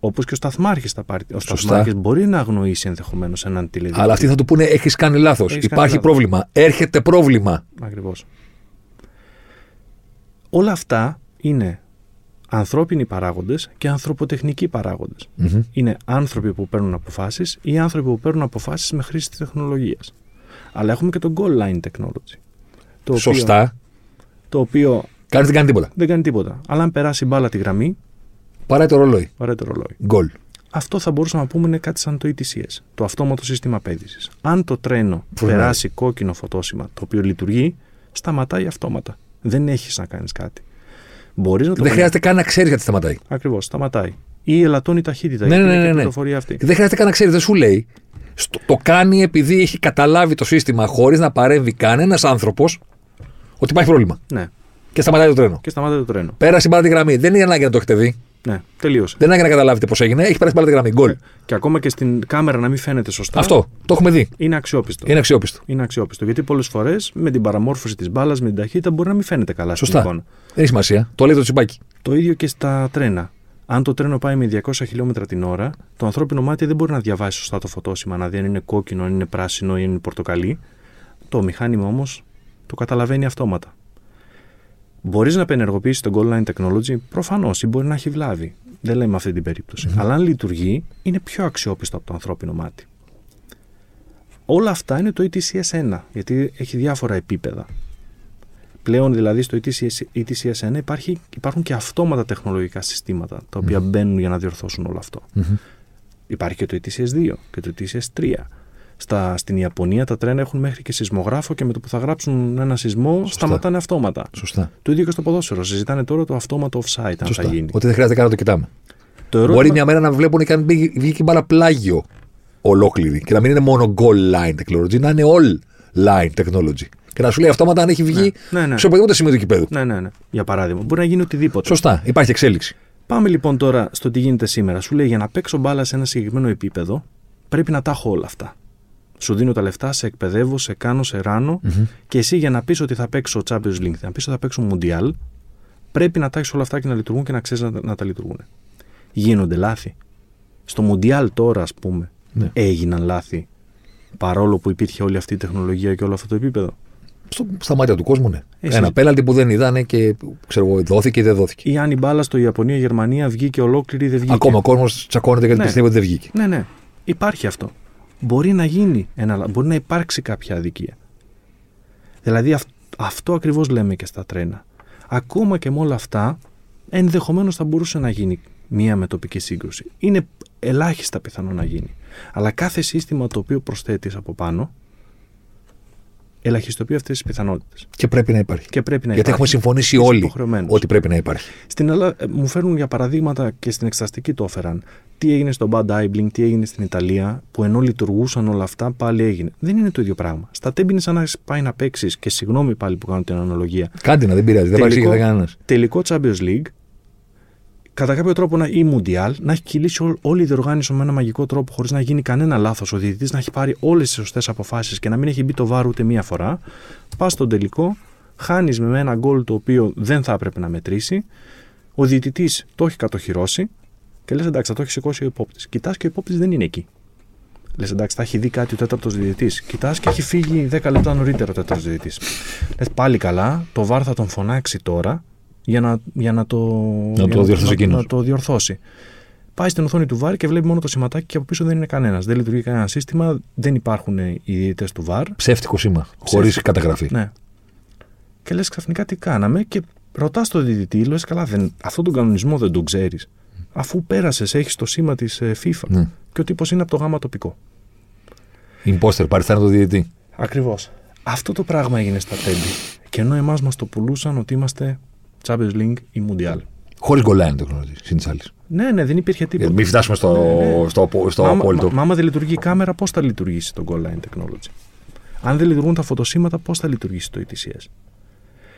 Όπως και ο σταθμάρχης θα πάρει. Ο Σωστά. σταθμάρχης μπορεί να αγνοήσει ενδεχομένως έναν τηλεδιοικητή. Αλλά αυτοί θα του πούνε: Έχεις κάνει λάθος. Έχεις κάνει Υπάρχει λάθος. πρόβλημα. Έρχεται πρόβλημα. Ακριβώς. Όλα αυτά είναι ανθρώπινοι παράγοντες και ανθρωποτεχνικοί παράγοντες. Μμμ. Είναι άνθρωποι που παίρνουν αποφάσεις ή άνθρωποι που παίρνουν αποφάσεις με χρήση τη τεχνολογίας. Αλλά έχουμε και το goal line technology. Το οποίο, Σωστά. Το οποίο Κάνει δεν κάνει τίποτα. δεν κάνει τίποτα. Αλλά αν περάσει η μπάλα τη γραμμή, Παράει το ρολόι. βαράει το ρολόι. Γκολ. Αυτό θα μπορούσαμε να πούμε είναι κάτι σαν το ETCS, το αυτόματο σύστημα πέδηση. Αν το τρένο Φρονάει. περάσει κόκκινο φωτόσημα το οποίο λειτουργεί, σταματάει αυτόματα. Δεν έχεις να κάνεις κάτι. Μπορείς να το Δεν χρειάζεται καν να ξέρεις γιατί σταματάει. Ακριβώς, σταματάει. Ή ελαττώνει η ταχύτητα. Ναι, γιατί ναι, είναι ναι, και η ναι. πληροφορία αυτή. Δεν χρειάζεται καν να ξέρεις, δεν σου λέει. Στο- το κάνει επειδή έχει καταλάβει το σύστημα χωρίς να παρέμβει κανένας άνθρωπος ότι υπάρχει πρόβλημα. Ναι, Και σταματάει το τρένο. και σταματάει το τρένο. Πέρασε η μπάλα τη γραμμή. Δεν είναι ανάγκη να το έχετε δει. Ναι, τελείωσε. Δεν είναι ανάγκη να καταλάβετε πώς έγινε. Έχει περάσει η μπάλα τη γραμμή. Γκολ. Και ακόμα και στην κάμερα να μην φαίνεται σωστά. Αυτό. Το έχουμε δει. Είναι αξιόπιστο. Είναι αξιόπιστο. Είναι αξιόπιστο. Γιατί πολλές φορές με την παραμόρφωση της μπάλας, με την ταχύτητα μπορεί να μην φαίνεται καλά στην Σωστά. εικόνα. Δεν έχει σημασία. Το λέει το τσιμπάκι. Το ίδιο και στα τρένα. Αν το τρένο πάει με 200 χιλιόμετρα την ώρα, το ανθρώπινο μάτι δεν μπορεί να διαβάσει σωστά το φωτόσημα, να δει αν είναι κόκκινο, αν είναι πράσινο ή αν είναι πορτοκαλί. Το μηχάνημα όμως το καταλαβαίνει αυτόματα. Μπορείς να επενεργοποιήσει το goal line technology, προφανώς, ή μπορεί να έχει βλάβη. Δεν λέμε αυτή την περιπτωση Αλλά αν λειτουργεί, είναι πιο αξιόπιστο από το ανθρώπινο μάτι. Όλα αυτά είναι το ETCS 1, γιατί έχει διάφορα επίπεδα. Πλέον δηλαδή στο ETCS, ETCS 1 υπάρχει, υπάρχουν και αυτόματα τεχνολογικά συστήματα τα οποία μπαίνουν για να διορθώσουν όλο αυτό. Υπάρχει και το ETCS 2 και το ETCS 3. Στα, στην Ιαπωνία τα τρένα έχουν μέχρι και σεισμογράφο και με το που θα γράψουν ένα σεισμό σταματάνε αυτόματα. Σωστά. Το ίδιο και στο ποδόσφαιρο. Συζητάνε τώρα το αυτόματο offside, αν Σωστά. θα γίνει. Ότι δεν χρειάζεται καν να το κοιτάμε. Το ερώτημα... Μπορεί μια μέρα να βλέπουν και αν μπήκε- βγήκε η μπάλα πλάγιο ολόκληρη και να μην είναι μόνο goal line technology, να είναι all line technology. Και να σου λέει αυτόματα αν έχει βγει Ναι, ναι. σε οποιοδήποτε σημείο του κηπέδου. Ναι, ναι, ναι. Για παράδειγμα. Μπορεί να γίνει οτιδήποτε. Σωστά. Υπάρχει εξέλιξη. Πάμε λοιπόν τώρα στο τι γίνεται σήμερα. Σου λέει για να παίξω μπάλα σε ένα συγκεκριμένο επίπεδο, πρέπει να τα έχω όλα αυτά. Σου δίνω τα λεφτά, σε εκπαιδεύω, σε κάνω, σε ρανω και εσύ για να πεις ότι θα παίξω Champions League, να πεις ότι θα παίξω Mundial, πρέπει να τα έχεις όλα αυτά και να λειτουργούν και να ξέρεις να, να τα λειτουργούν. Γίνονται λάθη. Στο Mundial τώρα, ας πούμε, Ναι. έγιναν λάθη. Παρόλο που υπήρχε όλη αυτή η τεχνολογία και όλο αυτό το επίπεδο. Στο, στα μάτια του κόσμου, ναι. Εσύ- Ένα πέναλτι που δεν είδανε και ξέρω εγώ, δόθηκε ή δεν δόθηκε. Ή αν η μπάλα στο Ιαπωνία-Γερμανία βγήκε ολόκληρη ή δεν βγήκε. Ακόμα ο κόσμος τσακώνεται γιατί Ναι. πιστεύει ότι δεν βγήκε. Ναι, ναι. Υπάρχει αυτό. Μπορεί να γίνει, ένα, λα- μπορεί να υπάρξει κάποια αδικία. Δηλαδή αυ- αυτό ακριβώς λέμε και στα τρένα. Ακόμα και με όλα αυτά ενδεχομένως θα μπορούσε να γίνει μία με τοπική σύγκρουση. Είναι ελάχιστα πιθανό να γίνει. Αλλά κάθε σύστημα το οποίο προσθέτεις από πάνω ελαχιστοποιεί αυτές τις πιθανότητες. Και πρέπει να υπάρχει. Και πρέπει να Γιατί υπάρχει. έχουμε συμφωνήσει Είσαι όλοι υποχρεωμένος. ότι πρέπει να υπάρχει. Στην Ελλάδα, ε, μου φέρνουν για παραδείγματα και στην εξεταστική το έφεραν. Τι έγινε στο Bad Aibling, τι έγινε στην Ιταλία, που ενώ λειτουργούσαν όλα αυτά, πάλι έγινε. Δεν είναι το ίδιο πράγμα. Στα τέμπη είναι σαν να πάει να παίξεις, και συγγνώμη πάλι που κάνω την αναλογία. Κάντε να, δεν πειράζει. Δεν παρεξηγείται κανένας. τελικό Champions League, κατά κάποιο τρόπο να, ή Mundial, να έχει κυλήσει ό- όλη η διοργάνωση με ένα μαγικό τρόπο χωρίς να γίνει κανένα λάθος. Ο διαιτητής να έχει πάρει όλες τις σωστές αποφάσεις και να μην έχει μπει το βάρο ούτε μία φορά. Πας στον τελικό, χάνεις με ένα γκολ το οποίο δεν θα έπρεπε να μετρήσει. Ο διαιτητής το έχει κατοχυρώσει και λες: Εντάξει, θα το έχει σηκώσει ο υπόπτης. Κοιτάς και ο υπόπτης δεν είναι εκεί. Λες: Εντάξει, θα έχει δει κάτι ο τέταρτος διαιτητής. Κοιτάς και έχει φύγει 10 λεπτά νωρίτερα ο τέταρτος διαιτητής. Λες: Πάλι καλά, το βάρ θα τον φωνάξει τώρα για να, για να το, Να για το διορθώσει να, εκείνος. να το διορθώσει. Πάει στην οθόνη του βάρ και βλέπει μόνο το σηματάκι και από πίσω δεν είναι κανένας. Δεν λειτουργεί κανένα σύστημα, δεν υπάρχουν οι διαιτητέ του βάρ. Ψεύτικος σήμα. Χωρίς καταγραφή. Ναι. Και λες ξαφνικά τι κάναμε και ρωτάς τον διαιτητή, λες καλά, δεν, αυτόν τον κανονισμό δεν τον ξέρεις. Αφού πέρασες, έχεις το σήμα της FIFA Ναι. και ο τύπος είναι από το γάμα τοπικό. Imposter, παριστάνε το διαιτητή. Ακριβώς. Αυτό το πράγμα έγινε στα τέμπη. Και ενώ εμάς μας το πουλούσαν ότι είμαστε Champions League ή Mundial. Χωρίς goal line technology. Συν της άλλης. Ναι, ναι, δεν υπήρχε τίποτα. Μην φτάσουμε στο, Ναι, ναι. στο, απο- στο Μα- απόλυτο. Μα, μα άμα δεν λειτουργεί η κάμερα, πώς θα λειτουργήσει το goal line technology; Αν δεν λειτουργούν τα φωτοσύματα, πώς θα λειτουργήσει το ETCS.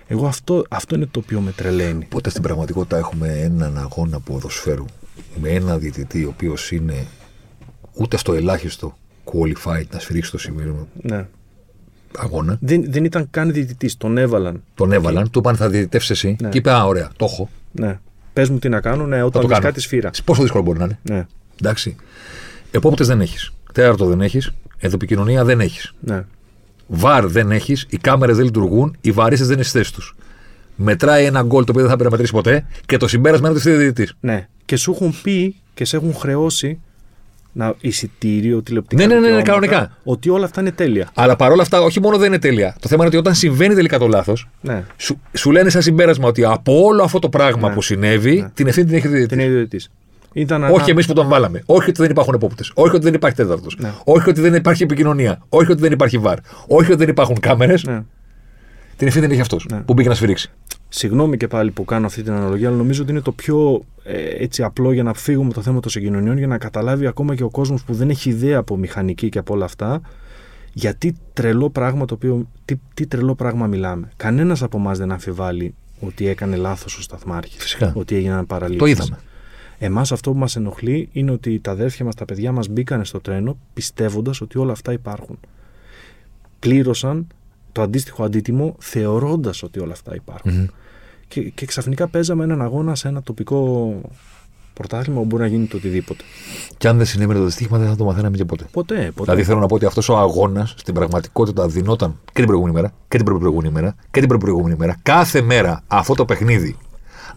Εγώ αυτό, αυτό είναι το οποίο με τρελαίνει. Οπότε στην πραγματικότητα έχουμε έναν αγώνα ποδοσφαίρου με ένα διαιτητή ο οποίος είναι ούτε στο ελάχιστο qualified να σφυρίξει το σημείο Ναι. Αγώνα. Δεν, δεν ήταν καν διαιτητής, τον έβαλαν. Τον έβαλαν, του είπαν θα διαιτητεύσεις εσύ Ναι. και είπε Α, ωραία, το έχω. Ναι. Πες μου τι να κάνω, ναι, Θα όταν το βρει κάνω. κάτι σφύρα. Πόσο δύσκολο μπορεί να είναι. Ναι, Εντάξει. Επόπτες δεν έχεις. Τέταρτο δεν έχεις. Εδωπικοινωνία δεν έχεις. ναι. Βαρ δεν έχεις. Οι κάμερες δεν λειτουργούν. Οι βαρίστε δεν είναι στις θέσεις τους. Μετράει ένα γκολ το οποίο δεν θα πρέπει να μετρήσει ποτέ και το συμπέρασμα είναι ότι είστε διαιτητής. ναι. Και σου έχουν πει και σε έχουν χρεώσει να εισιτήριο, τηλεοπτικά. Ναι, ναι, ναι, ναι, δικαιώματα, κανονικά. Ότι όλα αυτά είναι τέλεια. Αλλά παρόλα αυτά, όχι μόνο δεν είναι τέλεια. Το θέμα είναι ότι όταν συμβαίνει τελικά το λάθος, Ναι. σου, σου λένε σαν συμπέρασμα ότι από όλο αυτό το πράγμα Ναι. που συνέβη, Ναι. την ευθύνη την έχει ο διαιτητής. Την ιδιωτή. Ήταν Όχι εμείς που τον βάλαμε. Όχι ότι δεν υπάρχουν επόπτες. Όχι ότι δεν υπάρχει τέταρτος. Ναι. Όχι ότι δεν υπάρχει επικοινωνία. Όχι ότι δεν υπάρχει βαρ. Όχι ότι δεν υπάρχουν κάμερες. Ναι. Την ευθύνη την έχει αυτός Ναι. που μπήκε να σφυρίξει. Συγγνώμη και πάλι που κάνω αυτή την αναλογία, αλλά νομίζω ότι είναι το πιο ε, έτσι απλό για να φύγουμε από το θέμα των συγκοινωνιών, για να καταλάβει ακόμα και ο κόσμος που δεν έχει ιδέα από μηχανική και από όλα αυτά, γιατί τρελό πράγμα το οποίο, τι, τι τρελό πράγμα μιλάμε. Κανένας από εμάς δεν αμφιβάλλει ότι έκανε λάθος ο Σταθμάρχης. Φυσικά. Ότι έγιναν παραλήψεις. Το είδαμε. Εμάς αυτό που μας ενοχλεί είναι ότι τα αδέρφια μας, τα παιδιά μας μπήκαν στο τρένο πιστεύοντας ότι όλα αυτά υπάρχουν. Πλήρωσαν το αντίστοιχο αντίτιμο θεωρώντας ότι όλα αυτά υπάρχουν. Μμμ. Και, και ξαφνικά παίζαμε έναν αγώνα σε ένα τοπικό πρωτάθλημα που μπορεί να γίνει το οτιδήποτε. Και αν δεν συνέβαινε το δυστύχημα, δεν θα το μαθαίναμε και ποτέ. Ποτέ, ποτέ. Δηλαδή θέλω να πω ότι αυτός ο αγώνας στην πραγματικότητα δινόταν και την προηγούμενη μέρα και την προηγούμενη μέρα και την προηγούμενη μέρα. Κάθε μέρα αυτό το παιχνίδι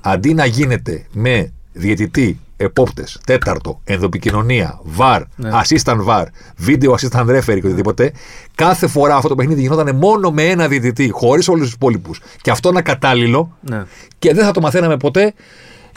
αντί να γίνεται με διαιτητή, επόπτες, τέταρτο, ενδοπικοινωνία, βαρ, Ναι. assistant VAR, video assistant referee και οτιδήποτε, κάθε φορά αυτό το παιχνίδι γινόταν μόνο με ένα διαιτητή, χωρίς όλους τους υπόλοιπους. Και αυτό είναι ακατάλληλο Ναι. και δεν θα το μαθαίναμε ποτέ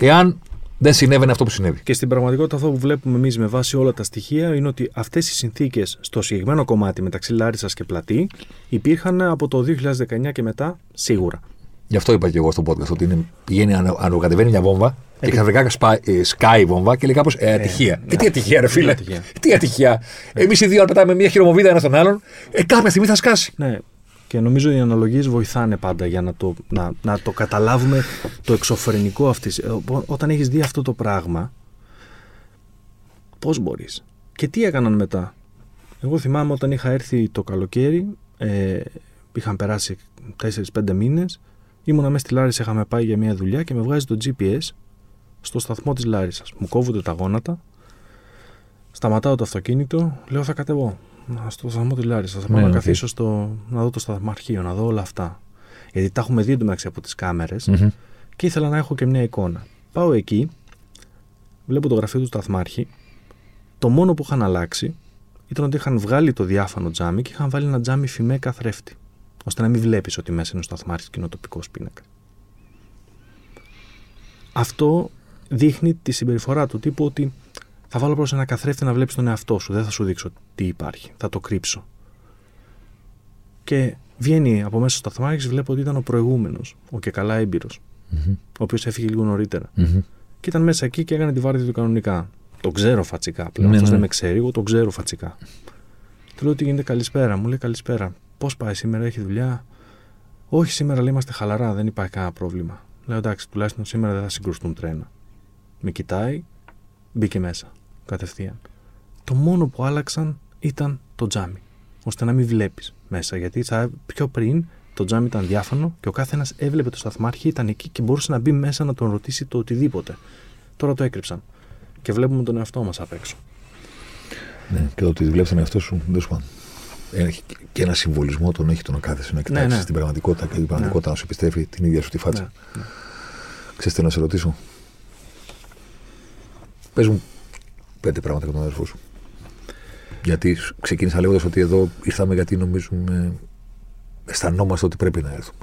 εάν δεν συνέβαινε αυτό που συνέβη. Και στην πραγματικότητα αυτό που βλέπουμε εμείς με βάση όλα τα στοιχεία είναι ότι αυτές οι συνθήκες στο συγκεκριμένο κομμάτι μεταξύ Λάρισας και Πλατή υπήρχαν από το 2019 και μετά σίγουρα. Γι' αυτό είπα και εγώ στο podcast ότι είναι, πηγαίνει, ανο- ανοκατεβαίνει μια βόμβα και ξαφνικά σπά- ε, σκάει η βόμβα και λέει κάπως ε, ατυχία. ναι. Ε, τι ατυχία, ρε φίλε. ατυχία. Τι ατυχία. Εμείς οι δύο αν πετάμε μια χειρομοβίδα ένα στον άλλον, ε, κάποια στιγμή θα σκάσει. Ναι. Και νομίζω οι αναλογίες βοηθάνε πάντα για να το, να, να το καταλάβουμε το εξωφρενικό αυτής. Όταν έχεις δει αυτό το πράγμα, πώς μπορείς; Και τι έκαναν μετά; Εγώ θυμάμαι όταν είχα έρθει το καλοκαίρι, ε, είχαν περάσει 4-5 μήνες, ήμουνα μέσα στη Λάρισα, είχαμε πάει για μια δουλειά και με βγάζει το GPS στο σταθμό της Λάρισας. Μου κόβονται τα γόνατα, σταματάω το αυτοκίνητο, λέω θα κατεβώ να- στο σταθμό της Λάρισας. Θα πάω Ναι, να οκ. καθίσω στο, να δω το σταθμαρχείο, να δω όλα αυτά. Γιατί τα έχουμε δει εντωμεταξύ από τις κάμερες Μμμ. και ήθελα να έχω και μια εικόνα. Πάω εκεί, βλέπω το γραφείο του σταθμάρχη. Το μόνο που είχαν αλλάξει ήταν ότι είχαν βγάλει το διάφανο τζάμι και είχαν βάλει ένα τζάμι φιμέ καθρέφτη. ώστε να μην βλέπεις ότι μέσα είναι ο σταθμάρχης και είναι ο τοπικός πίνακας. αυτό δείχνει τη συμπεριφορά του τύπου ότι θα βάλω προς ένα καθρέφτη να βλέπεις τον εαυτό σου. Δεν θα σου δείξω τι υπάρχει. Θα το κρύψω. Και βγαίνει από μέσα στο σταθμάρχη και βλέπω ότι ήταν ο προηγούμενος, ο και καλά έμπειρος, Μμμ. ο οποίος έφυγε λίγο νωρίτερα. Μμμ. Και ήταν μέσα εκεί και έκανε τη βάρδια του κανονικά. Το ξέρω φατσικά πλέον. Ναι, Αυτός ναι. δεν με ξέρει, εγώ το ξέρω φατσικά. Του λέω ότι γίνεται καλησπέρα. Μου λέει καλησπέρα. Πώς πάει σήμερα, έχει δουλειά; Όχι, σήμερα λέει είμαστε χαλαρά, δεν υπάρχει κανένα πρόβλημα. Λέω εντάξει, τουλάχιστον σήμερα δεν θα συγκρουστούν τρένα. Με κοιτάει, μπήκε μέσα. Κατευθείαν. Το μόνο που άλλαξαν ήταν το τζάμι. Ώστε να μην βλέπεις μέσα. Γιατί θα, πιο πριν το τζάμι ήταν διάφανο και ο κάθε ένα έβλεπε το σταθμάρχη, ήταν εκεί και μπορούσε να μπει μέσα να τον ρωτήσει το οτιδήποτε. Τώρα το έκρυψαν. Και βλέπουμε τον εαυτό μας απ' έξω. Ναι, και το ότι βλέπει τον εαυτό σου, δεν σου πάνω. Έχει και ένα συμβολισμό τον έχει το να κάθεσαι να κοιτάξεις ναι. την πραγματικότητα και η πραγματικότητα να σου επιστρέφει την ίδια σου τη φάτσα. Ναι, ναι. Ξέρεις τι να σε ρωτήσω; Πες μου πέντε πράγματα για τον αδερφό σου. Γιατί σου- ξεκίνησα λέγοντας ότι εδώ ήρθαμε γιατί νομίζουμε, αισθανόμαστε ότι πρέπει να έρθουμε.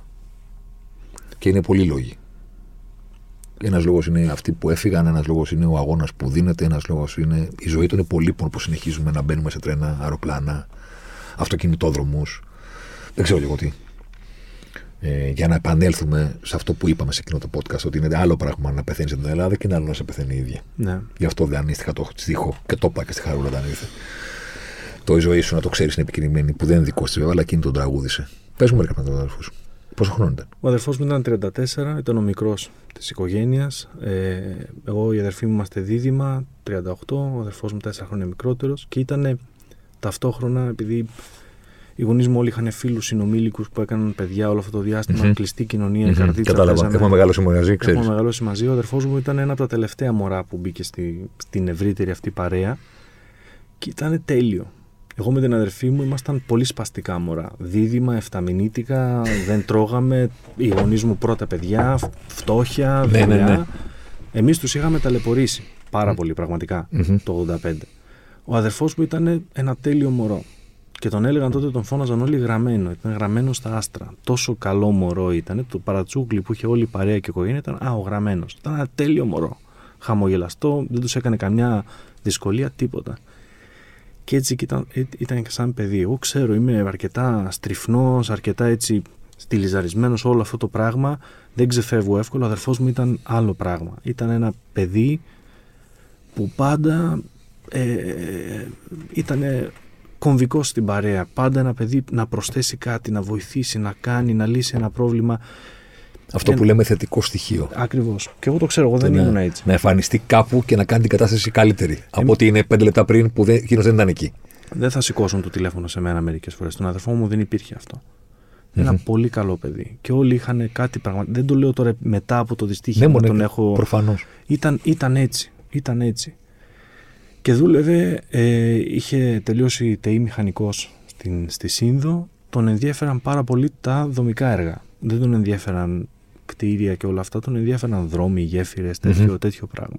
Και είναι πολλοί λόγοι. Ένας λόγος είναι αυτοί που έφυγαν, ένας λόγος είναι ο αγώνας που δίνεται, ένας λόγος είναι η ζωή των υπολείπων που συνεχίζουμε να μπαίνουμε σε τρένα, αεροπλάνα, αυτοκινητόδρομους. Δεν ξέρω και εγώ τι. Ε, για να επανέλθουμε σε αυτό που είπαμε σε εκείνο το podcast, ότι είναι άλλο πράγμα να πεθαίνεις στην Ελλάδα και είναι άλλο να σε πεθαίνει η ίδια. ναι. Γι' αυτό δεν ανίστηκα το στίχο και το είπα και στη Χαρούλα όταν ήρθε. Το η ζωή σου να το ξέρεις είναι επικοινωνημένη, που δεν είναι δικό της βέβαια, αλλά εκείνη τον τραγούδισε. Πες μου μερικά πράγματα τον αδερφό σου. Πόσο χρόνο ήταν; Ο αδερφό μου ήταν 34, ήταν ο μικρός της οικογένειας. Ε, εγώ, η αδερφή μου είμαστε δίδυμα, 38. Ο αδερφό μου 4 χρόνια μικρότερος. Και ήταν ταυτόχρονα, επειδή οι γονείς μου όλοι είχαν φίλους συνομήλικους που έκαναν παιδιά όλο αυτό το διάστημα, Μμμ. κλειστή κοινωνία, η καρδίτσα. Κατάλαβα. παίζαμε- Έχουμε μεγάλο μαζί, ξέρεις. Έχουμε μεγαλώσει μαζί. Ο αδερφός μου ήταν ένα από τα τελευταία μωρά που μπήκε στη, στην ευρύτερη αυτή παρέα και ήταν τέλειο. Εγώ με την αδερφή μου ήμασταν πολύ σπαστικά μωρά. Δίδυμα, εφταμινίτικα, δεν τρώγαμε. Οι γονείς μου πρώτα παιδιά, φτώχεια, Ναι, ναι, δουλειά. ναι. Εμείς τους είχαμε ταλαιπωρήσει πάρα πολύ πραγματικά Μμμ. το 85. Ο αδερφός μου ήταν ένα τέλειο μωρό. Και τον έλεγαν τότε, τον φώναζαν όλοι γραμμένο. Ήταν γραμμένο στα άστρα. Τόσο καλό μωρό ήταν. Το παρατσούκλι που είχε όλη η παρέα και η οικογένεια ήταν Α, ο γραμμένος. Ήταν ένα τέλειο μωρό. Χαμογελαστό, δεν τους έκανε καμιά δυσκολία, τίποτα. Και έτσι και ήταν, ε, ήταν και σαν παιδί. Εγώ ξέρω, είμαι αρκετά στριφνός, αρκετά έτσι στυλιζαρισμένος όλο αυτό το πράγμα. Δεν ξεφεύγω εύκολα. Ο αδερφός μου ήταν άλλο πράγμα. Ήταν ένα παιδί που πάντα ε, ήταν κομβικό στην παρέα. Πάντα ένα παιδί να προσθέσει κάτι, να βοηθήσει, να κάνει, να λύσει ένα πρόβλημα. Αυτό Ε, που λέμε θετικό στοιχείο. Ακριβώς. Και εγώ το ξέρω, εγώ δεν να, ήμουν έτσι. να εμφανιστεί κάπου και να κάνει την κατάσταση καλύτερη. Από ότι είναι πέντε λεπτά πριν που δεν, εκείνος δεν ήταν εκεί. Δεν θα σηκώσουν το τηλέφωνο σε μένα μερικές φορές. Τον αδερφό μου δεν υπήρχε αυτό. Ένα Μμμ. πολύ καλό παιδί. Και όλοι είχαν κάτι πραγματικά. Δεν το λέω τώρα μετά από το δυστύχημα Ναι, που μόνο τον έχω. προφανώς. Ήταν, ήταν έτσι. Ήταν έτσι. Και δούλευε, ε, είχε τελειώσει ΤΕΗ μηχανικός στην, στη Σύνδο. Τον ενδιαφέραν πάρα πολύ τα δομικά έργα. Δεν τον ενδιαφέραν κτίρια και όλα αυτά. Τον ενδιαφέραν δρόμοι, γέφυρες, τέτοιο, Μμμ. τέτοιο πράγμα.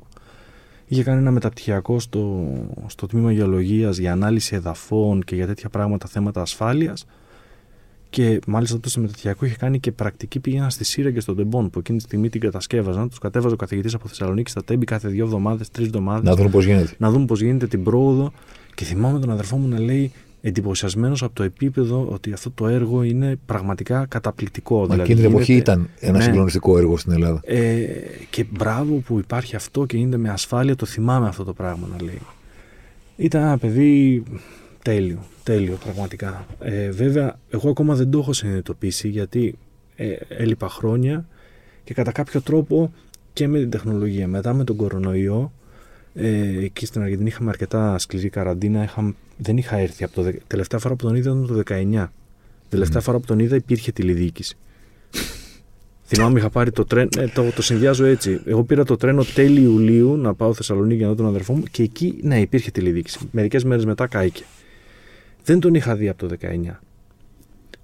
Είχε κάνει ένα μεταπτυχιακό στο, στο τμήμα γεωλογίας για ανάλυση εδαφών και για τέτοια πράγματα, θέματα ασφάλειας. Και μάλιστα τότε στο μεταπτυχιακό είχε κάνει και πρακτική πήγαιναν στη Σύρα και στον Τεμπόν που εκείνη τη στιγμή την κατασκεύαζαν. Τους κατέβαζε ο καθηγητής από Θεσσαλονίκη στα Τέμπη κάθε δύο εβδομάδες, τρεις εβδομάδες. Να δουν πώς γίνεται. Να δούμε πώς γίνεται την πρόοδο. Και θυμάμαι τον αδερφό μου να λέει εντυπωσιασμένος από το επίπεδο ότι αυτό το έργο είναι πραγματικά καταπληκτικό. Μα δηλαδή, εκείνη την εποχή γίνεται- ήταν ένα Ναι. συγκλονιστικό έργο στην Ελλάδα. ε, και μπράβο που υπάρχει αυτό και γίνεται με ασφάλεια. Το θυμάμαι αυτό το πράγμα να λέει. Ήταν ένα παιδί τέλειο, τέλειο πραγματικά. Ε, βέβαια, εγώ ακόμα δεν το έχω συνειδητοποιήσει γιατί ε, έλειπα χρόνια και κατά κάποιο τρόπο και με την τεχνολογία. Μετά με τον κορονοϊό, ε, εκεί στην Αργεντινή είχαμε αρκετά σκληρή καραντίνα. Είχα, δεν είχα έρθει από το. δε- Τελευταία φορά που τον είδα ήταν το 19. Τελευταία φορά που τον είδα υπήρχε τηλεδιοίκηση. Θυμάμαι, είχα πάρει το τρένο. Ε, το, το συνδυάζω έτσι. Εγώ πήρα το τρένο τέλη Ιουλίου να πάω Θεσσαλονίκη για να δω τον αδερφό μου και εκεί, ναι, υπήρχε τηλεδιοίκηση. Μερικές μέρες μετά κάηκε. Δεν τον είχα δει από το 19.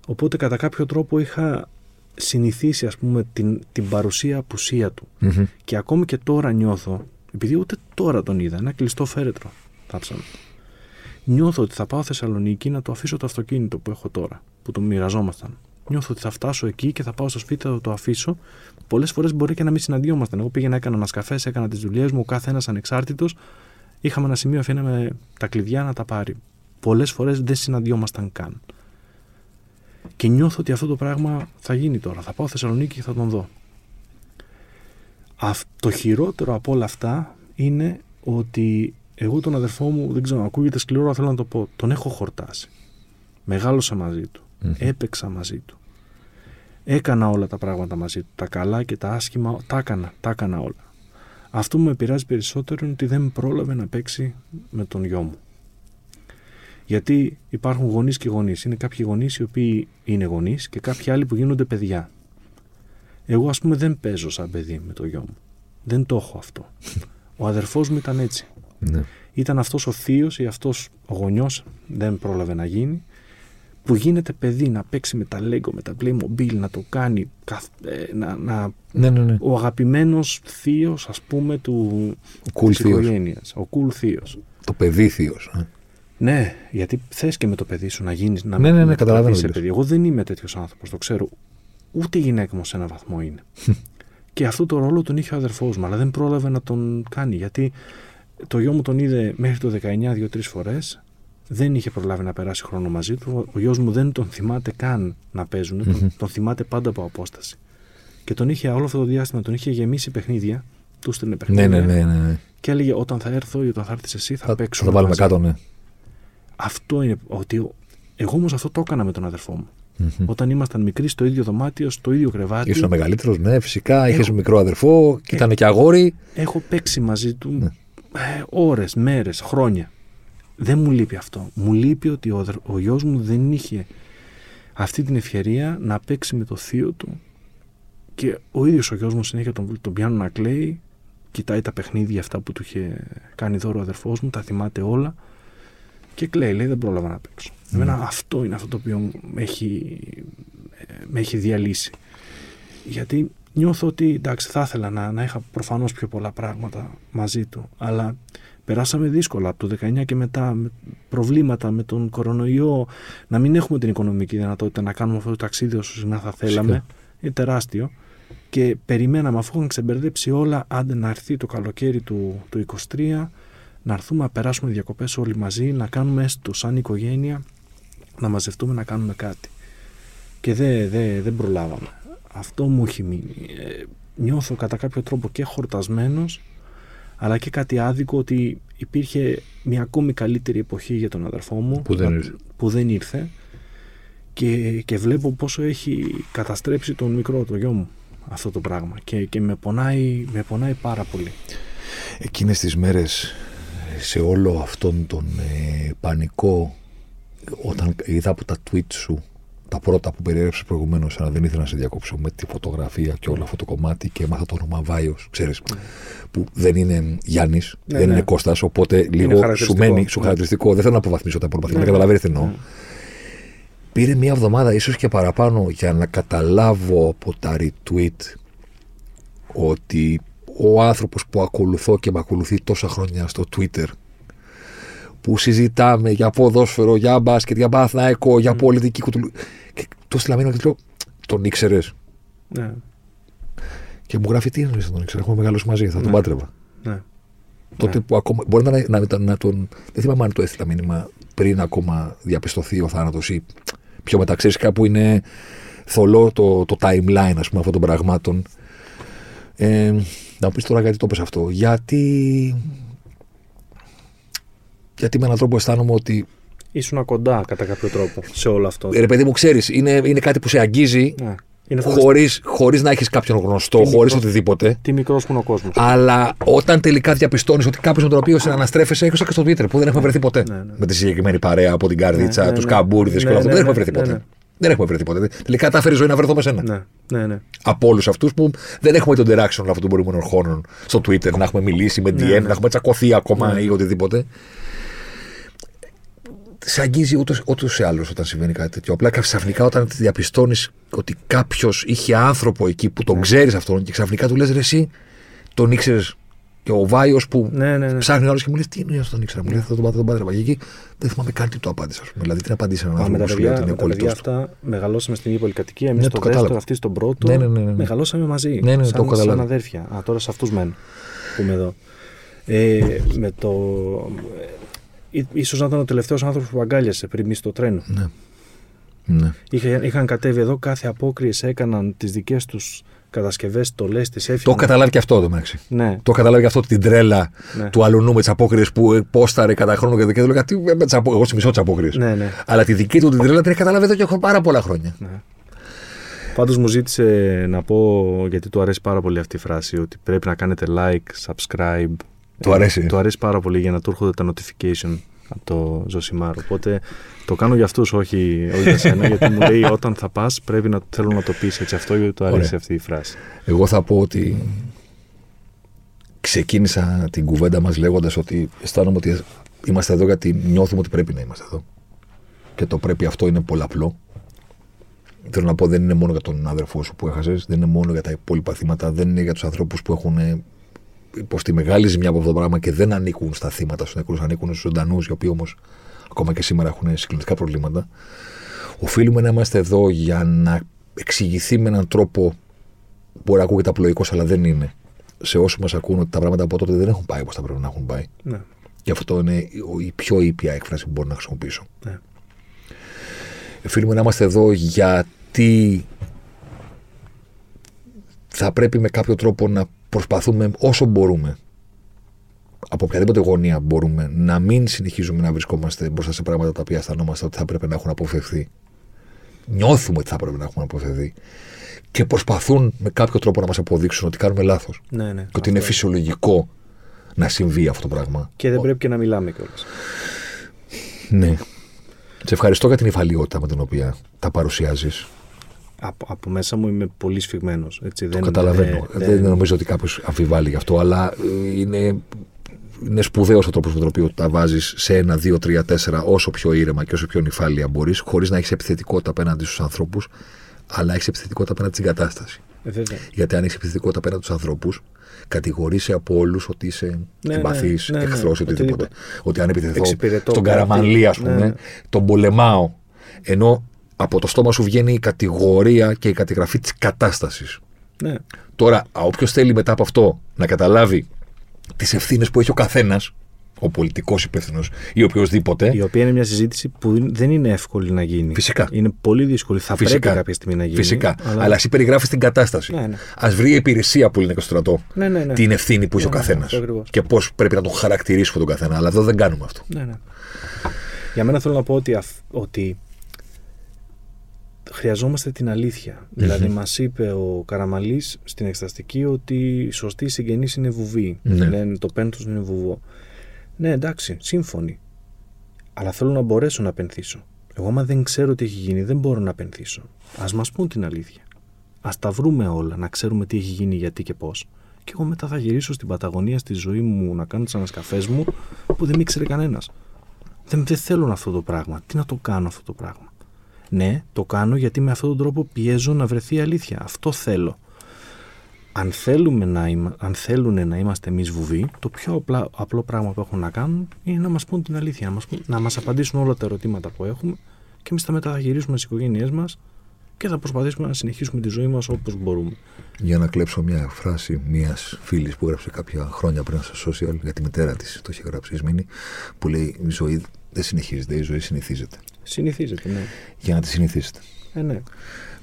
Οπότε κατά κάποιο τρόπο είχα συνηθίσει ας πούμε την, την παρουσία απουσία του. Μμμ. Και ακόμη και τώρα νιώθω, επειδή ούτε τώρα τον είδα, ένα κλειστό φέρετρο θάψαμε. Νιώθω ότι θα πάω Θεσσαλονίκη να το αφήσω το αυτοκίνητο που έχω τώρα, που το μοιραζόμασταν. Νιώθω ότι θα φτάσω εκεί και θα πάω στο σπίτι, θα το αφήσω. Πολλές φορές μπορεί και να μην συναντιόμασταν. Εγώ πήγαινα, έκανα μας καφές, έκανα τις δουλειές μου, ο κάθε ένας ανεξάρτητος. Είχαμε ένα σημείο, αφήναμε τα κλειδιά να τα πάρει. Πολλές φορές δεν συναντιόμασταν καν. Και νιώθω ότι αυτό το πράγμα θα γίνει τώρα. Θα πάω Θεσσαλονίκη και θα τον δω. το χειρότερο από όλα αυτά είναι ότι εγώ τον αδερφό μου, δεν ξέρω, ακούγεται σκληρό, αλλά θέλω να το πω, τον έχω χορτάσει. Μεγάλωσα μαζί του. Έπαιξα μαζί του. Έκανα όλα τα πράγματα μαζί του. Τα καλά και τα άσχημα, τα έκανα, τα έκανα όλα. Αυτό που με πειράζει περισσότερο είναι ότι δεν πρόλαβε να παίξει με τον γιο μου. Γιατί υπάρχουν γονείς και γονείς. Είναι κάποιοι γονείς οι οποίοι είναι γονείς και κάποιοι άλλοι που γίνονται παιδιά. Εγώ, ας πούμε, δεν παίζω σαν παιδί με το γιο μου. Δεν το έχω αυτό. Ο αδερφός μου ήταν έτσι. Ναι. Ήταν αυτός ο θείος ή αυτός ο γονιός, δεν πρόλαβε να γίνει, που γίνεται παιδί να παίξει με τα Lego, με τα Playmobil, να το κάνει. Ε, να, να, ναι, ναι, ναι. Ο αγαπημένος θείος, ας πούμε, του cool οικογένειας. Ο cool θείος. Το παιδί θείος. Ε. Ναι, γιατί θες και με το παιδί σου να γίνεις. Να ναι, ναι, ναι, καταλαβαίνω. παιδί. Εγώ δεν είμαι τέτοιος άνθρωπος, το ξέρω. Ούτε η γυναίκα μου σε έναν βαθμό είναι. και αυτό το ρόλο τον είχε ο αδερφός μου, αλλά δεν πρόλαβε να τον κάνει. Γιατί το γιο μου τον είδε μέχρι το 19 δύο-τρεις φορές. Δεν είχε προλάβει να περάσει χρόνο μαζί του. Ο γιος μου δεν τον θυμάται καν να παίζουν. Τον, τον θυμάται πάντα από απόσταση. Και τον είχε όλο αυτό το διάστημα, τον είχε γεμίσει παιχνίδια. Του στέλνε ναι, παιχνίδια. Ναι, ναι, ναι, ναι. Και έλεγε: Όταν θα έρθω ή όταν θα έρθεις εσύ, θα, θα παίξουμε. Θα το βάλουμε κάτω, ναι. Αυτό είναι ότι εγώ όμως αυτό το έκανα με τον αδερφό μου. Mm-hmm. Όταν ήμασταν μικροί στο ίδιο δωμάτιο, στο ίδιο κρεβάτι. Ήσουν μεγαλύτερος, ναι, φυσικά. Είχες μικρό αδερφό και ήταν και αγόρι. Έχω παίξει μαζί του ναι. ε, ώρες, μέρες, χρόνια. Δεν μου λείπει αυτό. Μου λείπει ότι ο, ο γιος μου δεν είχε αυτή την ευκαιρία να παίξει με το θείο του και ο ίδιος ο γιος μου συνέχεια τον, τον πιάνει να κλαίει, κοιτάει τα παιχνίδια αυτά που του είχε κάνει δώρο ο αδερφός μου, τα θυμάται όλα και κλαίει, λέει δεν πρόλαβα να παίξω. Mm. Εμένα αυτό είναι αυτό το οποίο με έχει, με έχει διαλύσει. Γιατί νιώθω ότι εντάξει θα ήθελα να, να είχα προφανώς πιο πολλά πράγματα μαζί του, αλλά περάσαμε δύσκολα από το 19 και μετά με προβλήματα με τον κορονοϊό, να μην έχουμε την οικονομική δυνατότητα να κάνουμε αυτό το ταξίδι όσο συχνά θα θέλαμε. Είναι τεράστιο. Και περιμέναμε αφού είχαν ξεμπερδέψει όλα, άντε να έρθει το καλοκαίρι του, του 23, να έρθουμε να περάσουμε διακοπές όλοι μαζί, να κάνουμε έστω σαν οικογένεια, να μαζευτούμε να κάνουμε κάτι. Και δεν δε, δεν προλάβαμε. Αυτό μου έχει μείνει. Ε, νιώθω κατά κάποιο τρόπο και χορτασμένος, αλλά και κάτι άδικο ότι υπήρχε μια ακόμη καλύτερη εποχή για τον αδερφό μου που δεν ήρθε, που δεν ήρθε και, και βλέπω πόσο έχει καταστρέψει τον μικρό, το γιο μου αυτό το πράγμα και, και με, πονάει, με πονάει πάρα πολύ. Εκείνες τις μέρες σε όλο αυτόν τον ε, πανικό όταν είδα από τα tweet σου τα πρώτα που περιέγραψες προηγουμένως, αλλά δεν ήθελα να σε διακόψω με τη φωτογραφία και όλο αυτό το κομμάτι και έμαθα το όνομα Βάιος, ξέρεις, ναι. που δεν είναι Γιάννης, ναι, δεν ναι. είναι Κώστας, οπότε λίγο σου μένει, σου χαρακτηριστικό. Δεν θέλω να αποβαθμίσω τα υπόλοιπα, θέλω να καταλαβαίνεις τι εννοώ. Πήρε μία εβδομάδα, ίσως και παραπάνω, για να καταλάβω από τα retweet ότι ο άνθρωπος που ακολουθώ και με ακολουθεί τόσα χρόνια στο Twitter που συζητάμε για ποδόσφαιρο, για μπάσκετ, για μπαθναϊκό, για πολιτική κουτουλού. Και το στείλαμε ένα τίτλο, τον ήξερες; Ναι. Και μου γράφει τι είναι τον ήξερες; Έχουμε μεγαλώσει μαζί, θα τον ναι. πάτρευα. Ναι. Τότε ναι. που ακόμα. Μπορεί να, να, να, να, τον. Δεν θυμάμαι αν το έστειλα μήνυμα πριν ακόμα διαπιστωθεί ο θάνατος ή πιο μετά. Ξέρεις κάπου είναι θολό το, το timeline ας πούμε, αυτών των πραγμάτων. Ε, να πεις τώρα γιατί το πες αυτό. Γιατί. Γιατί με έναν τρόπο αισθάνομαι ότι. Ήσουν κοντά κατά κάποιο τρόπο σε όλο αυτό. Ρε παιδί μου, ξέρεις, είναι, είναι κάτι που σε αγγίζει. Ναι. Χωρίς χωρίς να έχεις κάποιον γνωστό, χωρίς οτιδήποτε. Τι μικρός που είναι ο κόσμος. Αλλά όταν τελικά διαπιστώνεις ότι κάποιος με τον οποίο συναναστρέφεσαι, έχεις και στο Twitter που δεν έχουμε βρεθεί ποτέ. Ναι, ναι. Με τη συγκεκριμένη παρέα από την καρδίτσα, ναι, τους ναι, καμπούρδες και όλα αυτά. Δεν έχουμε βρεθεί ποτέ. Δεν έχουμε βρεθεί ποτέ. Τελικά τα έφερε η ζωή να βρεθώ με σένα. Ναι, ναι, ναι. Από όλους αυτούς που δεν έχουμε τον interaction αυτών των προηγούμενων χρόνων στο Twitter, να έχουμε μιλήσει με DM, ναι, ναι. να έχουμε τσακωθεί ακόμα ναι. ή οτιδήποτε. Σε αγγίζει ούτως ή άλλως όταν συμβαίνει κάτι τέτοιο. Απλά ξαφνικά όταν διαπιστώνεις ότι κάποιος είχε άνθρωπο εκεί που τον ναι. ξέρεις αυτόν και ξαφνικά του λες ρε, εσύ τον ήξερες Και ο Βάιος που Ναι, ναι, ναι. ψάχνει άλλος και μου λέει τι εννοείς αυτό τον ήξερα. Μου λέει θα τον πάτε τον πάτε ρε εκεί. Δεν θυμάμαι καν τι του απάντησα. ας πούμε. Δηλαδή τι απαντήσα έναν Μα με άνθρωπο τα που σου λέει παιδιά, ότι είναι με τα παιδιά κολλητό του. αυτά μεγαλώσαμε στην ίδια πολυκατοικία. Εμείς Ναι, στο το δεύτερο, κατάλαβα. αυτή στον πρώτο. Ναι, ναι, ναι, ναι. Μεγαλώσαμε μαζί. Ναι, ναι, σαν, το έχω καταλάβει. σαν αδέρφια. Α, τώρα σε αυτούς μένω που είμαι εδώ. Ε, με το. Ε, ίσως να ήταν ο τελευταίος άνθρωπος που αγκάλιασε πριν μπει στο τρένο. Ναι. Ναι. Είχαν, είχαν κατέβει εδώ, κάθε απόκριες έκαναν τις δικές τους κατασκευές, στολέ, τις έφυγαν. Το έχω καταλάβει και αυτό εδώ μεταξύ. Ναι, Το έχω καταλάβει και αυτό την τρέλα Ναι. του αλουνού με τις απόκριες που ε, πόσταρε κατά χρόνο και δεν έλεγα τι με τις απόκριες. Εγώ σε μισό τις απόκριες. ναι, ναι. Αλλά τη δική του την τρέλα την έχει καταλάβει εδώ και έχω πάρα πολλά χρόνια. ναι. Πάντως μου ζήτησε να πω, γιατί του αρέσει πάρα πολύ αυτή η φράση, ότι πρέπει να κάνετε like, subscribe. Του Ε, αρέσει. Του αρέσει πάρα πολύ για να του έρχονται τα notification από το Ζωσιμάρ. Οπότε το κάνω για αυτούς, όχι, όχι για σένα, γιατί μου λέει όταν θα πας πρέπει να θέλω να το πεις έτσι αυτό, γιατί του αρέσει Ωραία. αυτή η φράση. Εγώ θα πω ότι ξεκίνησα την κουβέντα μας λέγοντας ότι αισθάνομαι ότι είμαστε εδώ γιατί νιώθουμε ότι πρέπει να είμαστε εδώ. Και το πρέπει αυτό είναι πολλαπλό. Θέλω να πω δεν είναι μόνο για τον άδερφό σου που έχασες, δεν είναι μόνο για τα υπόλοιπα θύματα, δεν είναι για τους ανθρώπους που έχουν ε, υποστεί μεγάλη ζημιά από αυτό το πράγμα και δεν ανήκουν στα θύματα στους νεκρούς, ανήκουν στους ζωντανούς, οι οποίοι όμως ακόμα και σήμερα έχουν συγκλονιστικά προβλήματα. Οφείλουμε να είμαστε εδώ για να εξηγηθεί με έναν τρόπο μπορεί να ακούγεται απλοϊκός αλλά δεν είναι. Σε όσου μας ακούν ότι τα πράγματα από τότε δεν έχουν πάει όπως θα πρέπει να έχουν πάει. Ναι. Και αυτό είναι η πιο ήπια έκφραση που μπορώ να χρησιμοποιήσω. Ναι. Οφείλουμε να είμαστε εδώ γιατί θα πρέπει με κάποιο τρόπο να προσπαθούμε όσο μπορούμε από οποιαδήποτε γωνία μπορούμε να μην συνεχίζουμε να βρισκόμαστε μπροστά σε πράγματα τα οποία αισθανόμαστε ότι θα πρέπει να έχουν αποφευθεί. Νιώθουμε ότι θα πρέπει να έχουν αποφευθεί. Και προσπαθούν με κάποιο τρόπο να μας αποδείξουν ότι κάνουμε λάθος. Ναι, ναι. Και ότι είναι Αυτό. φυσιολογικό να συμβεί αυτό το πράγμα. Και δεν πρέπει και να μιλάμε κιόλας. Ναι. Σε ευχαριστώ για την υφαλιότητα με την οποία τα παρουσιάζεις. Από, από μέσα μου είμαι πολύ σφιγμένος. Το καταλαβαίνω. δεν νομίζω ότι κάποιος αμφιβάλλει γι' αυτό, αλλά ε, είναι, είναι σπουδαίος ο τρόπος με τον οποίο τα βάζεις σε ένα, δύο, τρία, τέσσερα, όσο πιο ήρεμα και όσο πιο νυφάλια μπορείς, χωρίς να έχεις επιθετικότητα απέναντι στους ανθρώπους, αλλά έχεις επιθετικότητα απέναντι στην κατάσταση. Ε, βέβαια. Γιατί αν έχεις επιθετικότητα απέναντι στους ανθρώπους, κατηγορείσαι από όλους ότι είσαι Ναι, εμπαθής, ναι, ναι, ναι, εχθρό, οτιδήποτε. οτιδήποτε. Ότι αν επιτεθώ Εξυπηρετώ στον κάτι. Καραμανλή, ας Ναι, πούμε, ναι. τον πολεμάω. Ενώ από το στόμα σου βγαίνει η κατηγορία και η κατηγραφή της κατάστασης. Ναι. Τώρα, όποιος θέλει μετά από αυτό να καταλάβει τις ευθύνες που έχει ο καθένας, ο πολιτικός υπεύθυνος ή οποιοδήποτε. Η οποία είναι μια συζήτηση που δεν είναι εύκολη να γίνει. Φυσικά. Είναι πολύ δύσκολη. Θα Φυσικά. πρέπει κάποια στιγμή να γίνει. Φυσικά. Αλλά, εσύ περιγράφεις την κατάσταση. Ναι, ναι. Α βρει η υπηρεσία που είναι και στο στρατό Ναι, ναι, ναι. την ευθύνη που έχει Ναι, ο ναι, καθένας. αυτό ακριβώς. και πώς πρέπει να τον χαρακτηρίσουμε τον καθένα. Αλλά εδώ δεν κάνουμε αυτό. Ναι, ναι. Για μένα θέλω να πω ότι, αυ- ότι χρειαζόμαστε την αλήθεια. Δηλαδή μας είπε ο Καραμαλής στην εξεταστική ότι η σωστή συγγενής είναι βουβή. Ναι. Λένε το πένθος είναι βουβό. Ναι, εντάξει, σύμφωνοι. Αλλά θέλω να μπορέσω να πενθήσω. Εγώ, άμα δεν ξέρω τι έχει γίνει, δεν μπορώ να πενθήσω. Α μας πούν την αλήθεια. Α τα βρούμε όλα, να ξέρουμε τι έχει γίνει, γιατί και πώς. Και εγώ μετά θα γυρίσω στην Παταγωνία, στη ζωή μου, να κάνω τις ανασκαφές μου, που δεν με ήξερε κανένας. Δεν, δεν θέλω αυτό το πράγμα. Τι να το κάνω αυτό το πράγμα; Ναι, το κάνω γιατί με αυτόν τον τρόπο πιέζω να βρεθεί η αλήθεια. Αυτό θέλω. Αν, θέλουμε να είμα, αν θέλουν να είμαστε εμείς βουβοί, το πιο απλά, απλό πράγμα που έχουν να κάνουν είναι να μας πούν την αλήθεια, να μας να μας απαντήσουν όλα τα ερωτήματα που έχουμε και εμείς τα μετά θα γυρίσουμε στις οικογένειές μας και θα προσπαθήσουμε να συνεχίσουμε τη ζωή μας όπως μπορούμε. Για να κλέψω μια φράση μιας φίλης που έγραψε κάποια χρόνια πριν στα social για τη μητέρα της, το είχε γράψει η Ισμήνη, που λέει: Η ζωή δεν συνεχίζεται, η ζωή συνηθίζεται. Συνηθίζεται, ναι. Για να τη συνηθίσετε. Ε, ναι.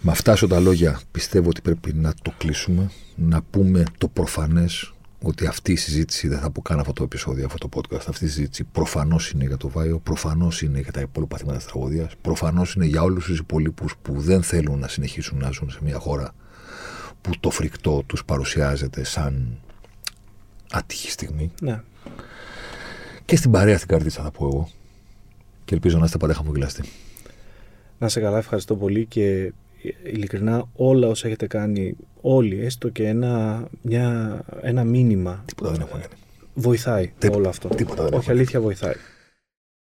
Με αυτά σου τα λόγια πιστεύω ότι πρέπει να το κλείσουμε, να πούμε το προφανές ότι αυτή η συζήτηση, δεν θα πω καν αυτό το επεισόδιο, αυτό το podcast, αυτή η συζήτηση προφανώς είναι για το Βάιο, προφανώς είναι για τα υπόλοιπα θύματα της τραγωδίας, προφανώς είναι για όλους τους υπολείπους που δεν θέλουν να συνεχίσουν να ζουν σε μια χώρα που το φρικτό τους παρουσιάζεται σαν άτυχη στιγμή. ναι. Και στην παρέα στην καρδίτσα θα πω εγώ. Και ελπίζω να είστε πάντα χαμογελαστοί. Να σε καλά, ευχαριστώ πολύ και ειλικρινά όλα όσα έχετε κάνει όλοι, έστω και ένα, μια, ένα μήνυμα Τίποτα δεν έχουμε κάνει. βοηθάει Τίποτα- όλο αυτό. τίποτα δεν Όχι έχουμε αλήθεια βοηθάει.